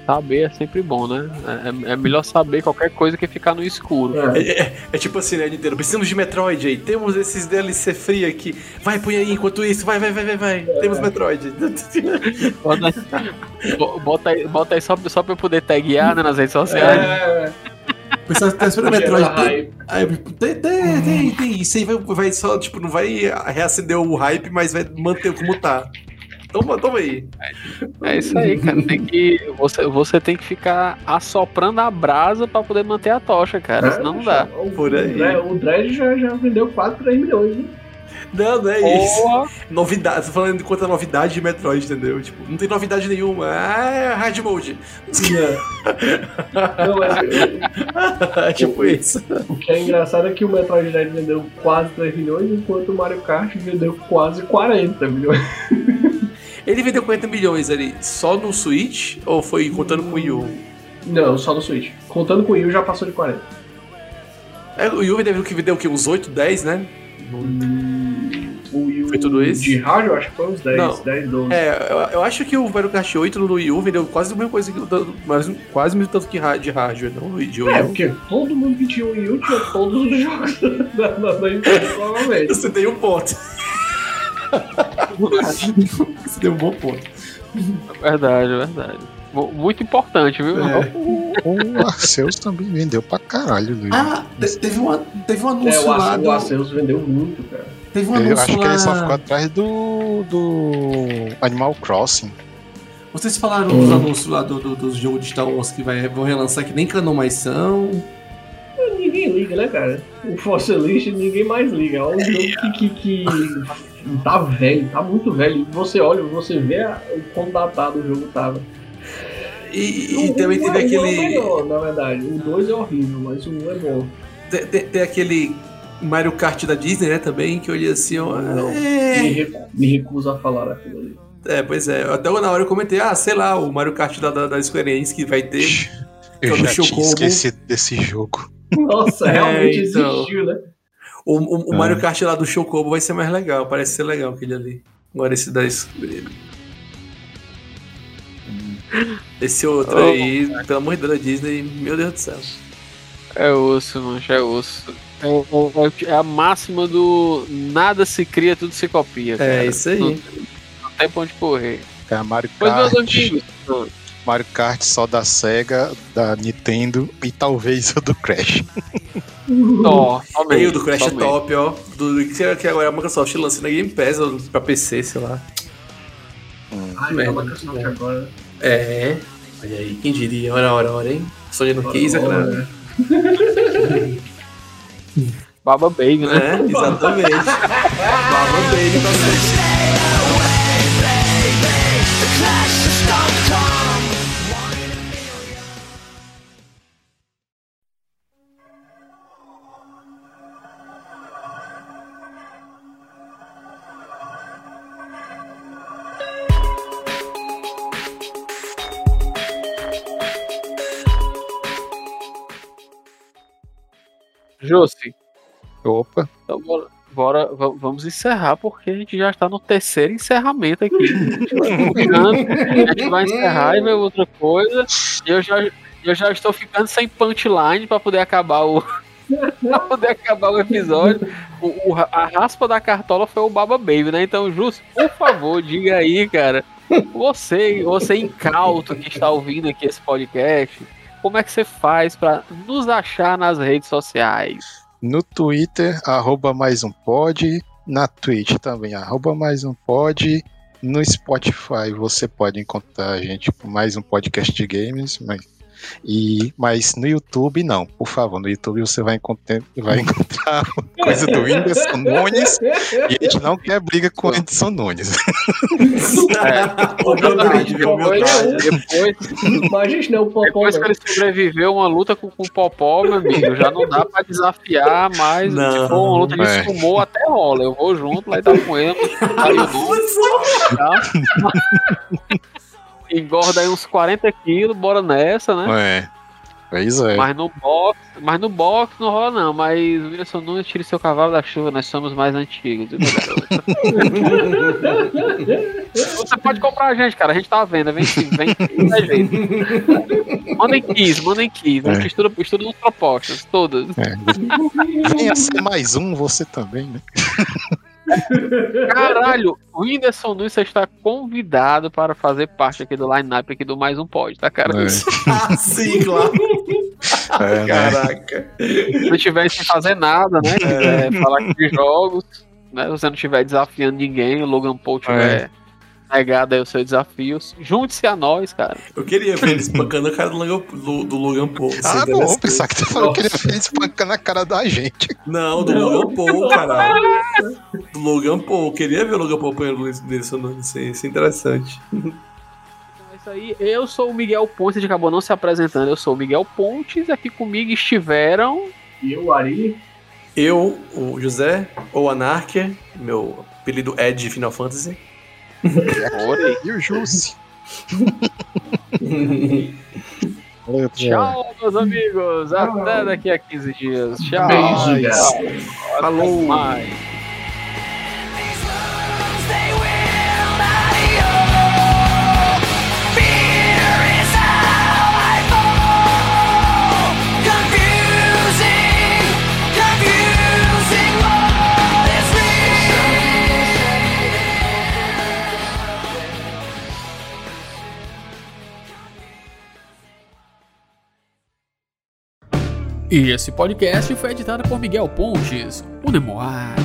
Speaker 1: Saber é sempre bom, né? É, é melhor saber qualquer coisa que ficar no escuro.
Speaker 3: É, é, é tipo assim, né, Nintendo? Precisamos de Metroid aí. Temos esses DLC free aqui. Vai, põe aí enquanto isso. Vai, vai, vai, vai, vai. Temos Metroid.
Speaker 1: Bota, bo- bota aí, bota aí só, só pra eu poder taguear né, nas redes sociais.
Speaker 4: É,
Speaker 3: O pessoal tá esperando Metroid. Tem, tem, tem, tem, tem. Isso aí vai, vai só, tipo, não vai reacender o hype, mas vai manter como tá. Toma, toma aí.
Speaker 1: É isso aí, cara. Tem que, você, você tem que ficar assoprando a brasa pra poder manter a tocha, cara. Senão não dá.
Speaker 4: O,
Speaker 3: Por aí.
Speaker 4: O Dredd, já, já vendeu quase 3 milhões, né?
Speaker 3: Não, não é isso. Novidade, tô falando enquanto a novidade de Metroid, entendeu? Tipo, não tem novidade nenhuma. Ah, é hard mode.
Speaker 4: Não, mas
Speaker 3: É tipo isso.
Speaker 4: o, o que é engraçado é que o Metroid Dread vendeu quase 3 milhões, enquanto o Mario Kart vendeu quase 40 milhões.
Speaker 3: Ele vendeu 40 milhões ali só no Switch ou foi contando com o Wii U?
Speaker 4: Não, só no Switch. Contando com o Wii U já passou de 40.
Speaker 3: É, o Wii U vendeu que vendeu o quê? Uns 8, 10, né?
Speaker 4: O Wii U
Speaker 3: Foi tudo isso?
Speaker 4: de rádio, acho que foi uns 10,
Speaker 3: Não.
Speaker 4: 10, 12.
Speaker 3: É, eu, eu acho que o Mario Kart 8 no Wii U vendeu quase a mesma coisa que mas quase o mesmo tanto que de rádio, não de Wii
Speaker 4: É,
Speaker 3: U.
Speaker 4: porque todo mundo que tinha o Wii U tinha todos os jogos da, da, da Nintendo, provavelmente.
Speaker 3: Você tem um ponto. Você deu um bom ponto.
Speaker 1: verdade, verdade. Mu- Muito importante, viu?
Speaker 3: É.
Speaker 2: O Arceus também vendeu pra caralho, Luiz.
Speaker 3: Ah, te- teve, uma, teve um
Speaker 4: É,
Speaker 3: anúncio
Speaker 4: o,
Speaker 3: lá
Speaker 4: Arce- o
Speaker 3: do.
Speaker 4: Arceus vendeu muito, cara.
Speaker 3: Teve um
Speaker 2: Eu
Speaker 3: anúncio
Speaker 2: acho que
Speaker 3: lá.
Speaker 2: ele só ficou atrás do, do Animal Crossing.
Speaker 3: Vocês falaram dos anúncios lá do, do, dos jogos de Star Wars que vai, vão relançar que nem canon mais são.
Speaker 4: Ninguém liga, né, cara? O Force List ninguém mais liga. É um jogo que, que, que tá velho, tá muito velho. E Você olha, você vê o quão datado o jogo tava.
Speaker 3: E, e
Speaker 4: O
Speaker 3: também teve
Speaker 4: é- é
Speaker 3: aquele.
Speaker 4: melhor, na verdade. O 2 é horrível, mas o 1 um é bom.
Speaker 3: Tem, tem- tem aquele Mario Kart da Disney, né? Também, que eu olhei assim, ó.
Speaker 4: Não. Me,
Speaker 3: É,
Speaker 4: recu- me recuso a falar aquilo ali.
Speaker 3: é, pois é. Até na hora eu comentei, ah, sei lá, o Mario Kart da, da, da Square Enix que vai ter.
Speaker 2: Eu já tinha esquecido desse jogo.
Speaker 4: Nossa,
Speaker 3: É,
Speaker 4: realmente
Speaker 3: então.
Speaker 4: existiu, né?
Speaker 3: O, o, o. Mario Kart lá do Chocobo vai ser mais legal, parece ser legal aquele ali. Agora esse da Square. Esse outro
Speaker 1: Oh,
Speaker 3: aí, pelo amor de Deus, da Disney, meu Deus do céu.
Speaker 1: É osso, mancha, é osso. É, é- é a máxima do nada se cria, tudo se copia.
Speaker 3: É
Speaker 1: cara.
Speaker 3: isso aí.
Speaker 1: Não, não tem pra onde correr.
Speaker 2: É a Mario
Speaker 1: Pois, meus
Speaker 2: Kart,
Speaker 1: amigos,
Speaker 2: Mario Kart só da Sega, da Nintendo e talvez o do Crash.
Speaker 1: ó,
Speaker 3: o do Crash é top, ó. Do, que, que agora a Microsoft lança na Game Pass pra PC, sei lá.
Speaker 4: Ai,
Speaker 3: Merda,
Speaker 4: tava Microsoft
Speaker 3: muito bom.
Speaker 4: agora.
Speaker 3: É. Olha aí, quem diria? Ora, ora, ora, hein? Sony não quis, é
Speaker 4: Ora,
Speaker 3: claro.
Speaker 4: ora.
Speaker 1: Baba Baby, né?
Speaker 3: É, exatamente. Baba Baby tá certo.
Speaker 1: Josi,
Speaker 2: Opa,
Speaker 1: então bora, bora, va- vamos encerrar, porque a gente já está no terceiro encerramento aqui. A gente vai puxando, a gente vai encerrar e ver outra coisa. E eu já, eu já estou ficando sem punchline para poder acabar o. pra poder acabar o episódio. O, o- a raspa da cartola foi o Baba Baby, né? Então, Justo, por favor, diga aí, cara. Você, você incauto que está ouvindo aqui esse podcast, como é que você faz para nos achar nas redes sociais?
Speaker 2: no Twitter, arroba mais um pod, na Twitch também, arroba mais um pod, no Spotify você pode encontrar a gente com mais um podcast de games, mas, e, mas no YouTube não, por favor, no YouTube você vai encontrar, vai encontrar coisa do Whindersson Nunes e a gente não quer briga com o Whindersson Nunes.
Speaker 3: Humildade, humildade.
Speaker 1: Depois,
Speaker 4: Popó,
Speaker 1: depois que ele sobreviveu uma luta com, com o Popó, meu amigo, já não dá pra desafiar mais.
Speaker 3: Não,
Speaker 1: for uma luta de
Speaker 2: é.
Speaker 1: sumô, até rola. Eu vou junto, lá e tá com ele. Aí eu tá? Engorda aí uns 40 quilos, bora nessa, né?
Speaker 2: É, Pois é.
Speaker 1: Mas no box, mas no box não rola não, mas o Wilson Nunes tire seu cavalo da chuva, nós somos mais antigos. Você pode comprar a gente, cara, a gente tá à venda, vem sim, vem jeito. Mandem 15, mandem 15, a gente
Speaker 2: É.
Speaker 1: estuda, estuda as propostas, todas.
Speaker 2: É. Venha ser mais um, você também, né?
Speaker 1: Caralho, o Whindersson Nunes está convidado para fazer parte aqui do line-up aqui do Mais Um Pod, tá, cara?
Speaker 2: É.
Speaker 3: Ah, sim, claro.
Speaker 2: É, né?
Speaker 3: Caraca.
Speaker 1: Se não tiver sem fazer nada, né? quiser falar aqui de jogos, né? Se você não estiver desafiando ninguém, o Logan Paul tiver negado aí o seu desafio, junte-se a nós, cara.
Speaker 3: Eu queria ver ele espancando a cara do Logan, do, do Logan Paul.
Speaker 2: Ah, bom,
Speaker 3: interessante.
Speaker 2: pensar que tu falou que ele ia espancando a cara da gente.
Speaker 3: Não, do Logan Paul, caralho. Do Logan Paul. Eu queria ver o Logan Paul apanhando o Nunes. Isso, é- isso é interessante.
Speaker 1: Então é isso aí. Eu sou o Miguel Pontes, a gente acabou não se apresentando. Eu sou o Miguel Pontes, aqui comigo estiveram.
Speaker 4: E o Ari,
Speaker 3: Eu, o José, ou Anarquia, meu apelido é de Final Fantasy.
Speaker 2: E o Jussi. Pessoal.
Speaker 1: Tchau, meus amigos. Até daqui a 15 dias. Tchau. Tchau.
Speaker 3: Falou.
Speaker 1: E esse podcast foi editado por Miguel Pontes, o Nemoar.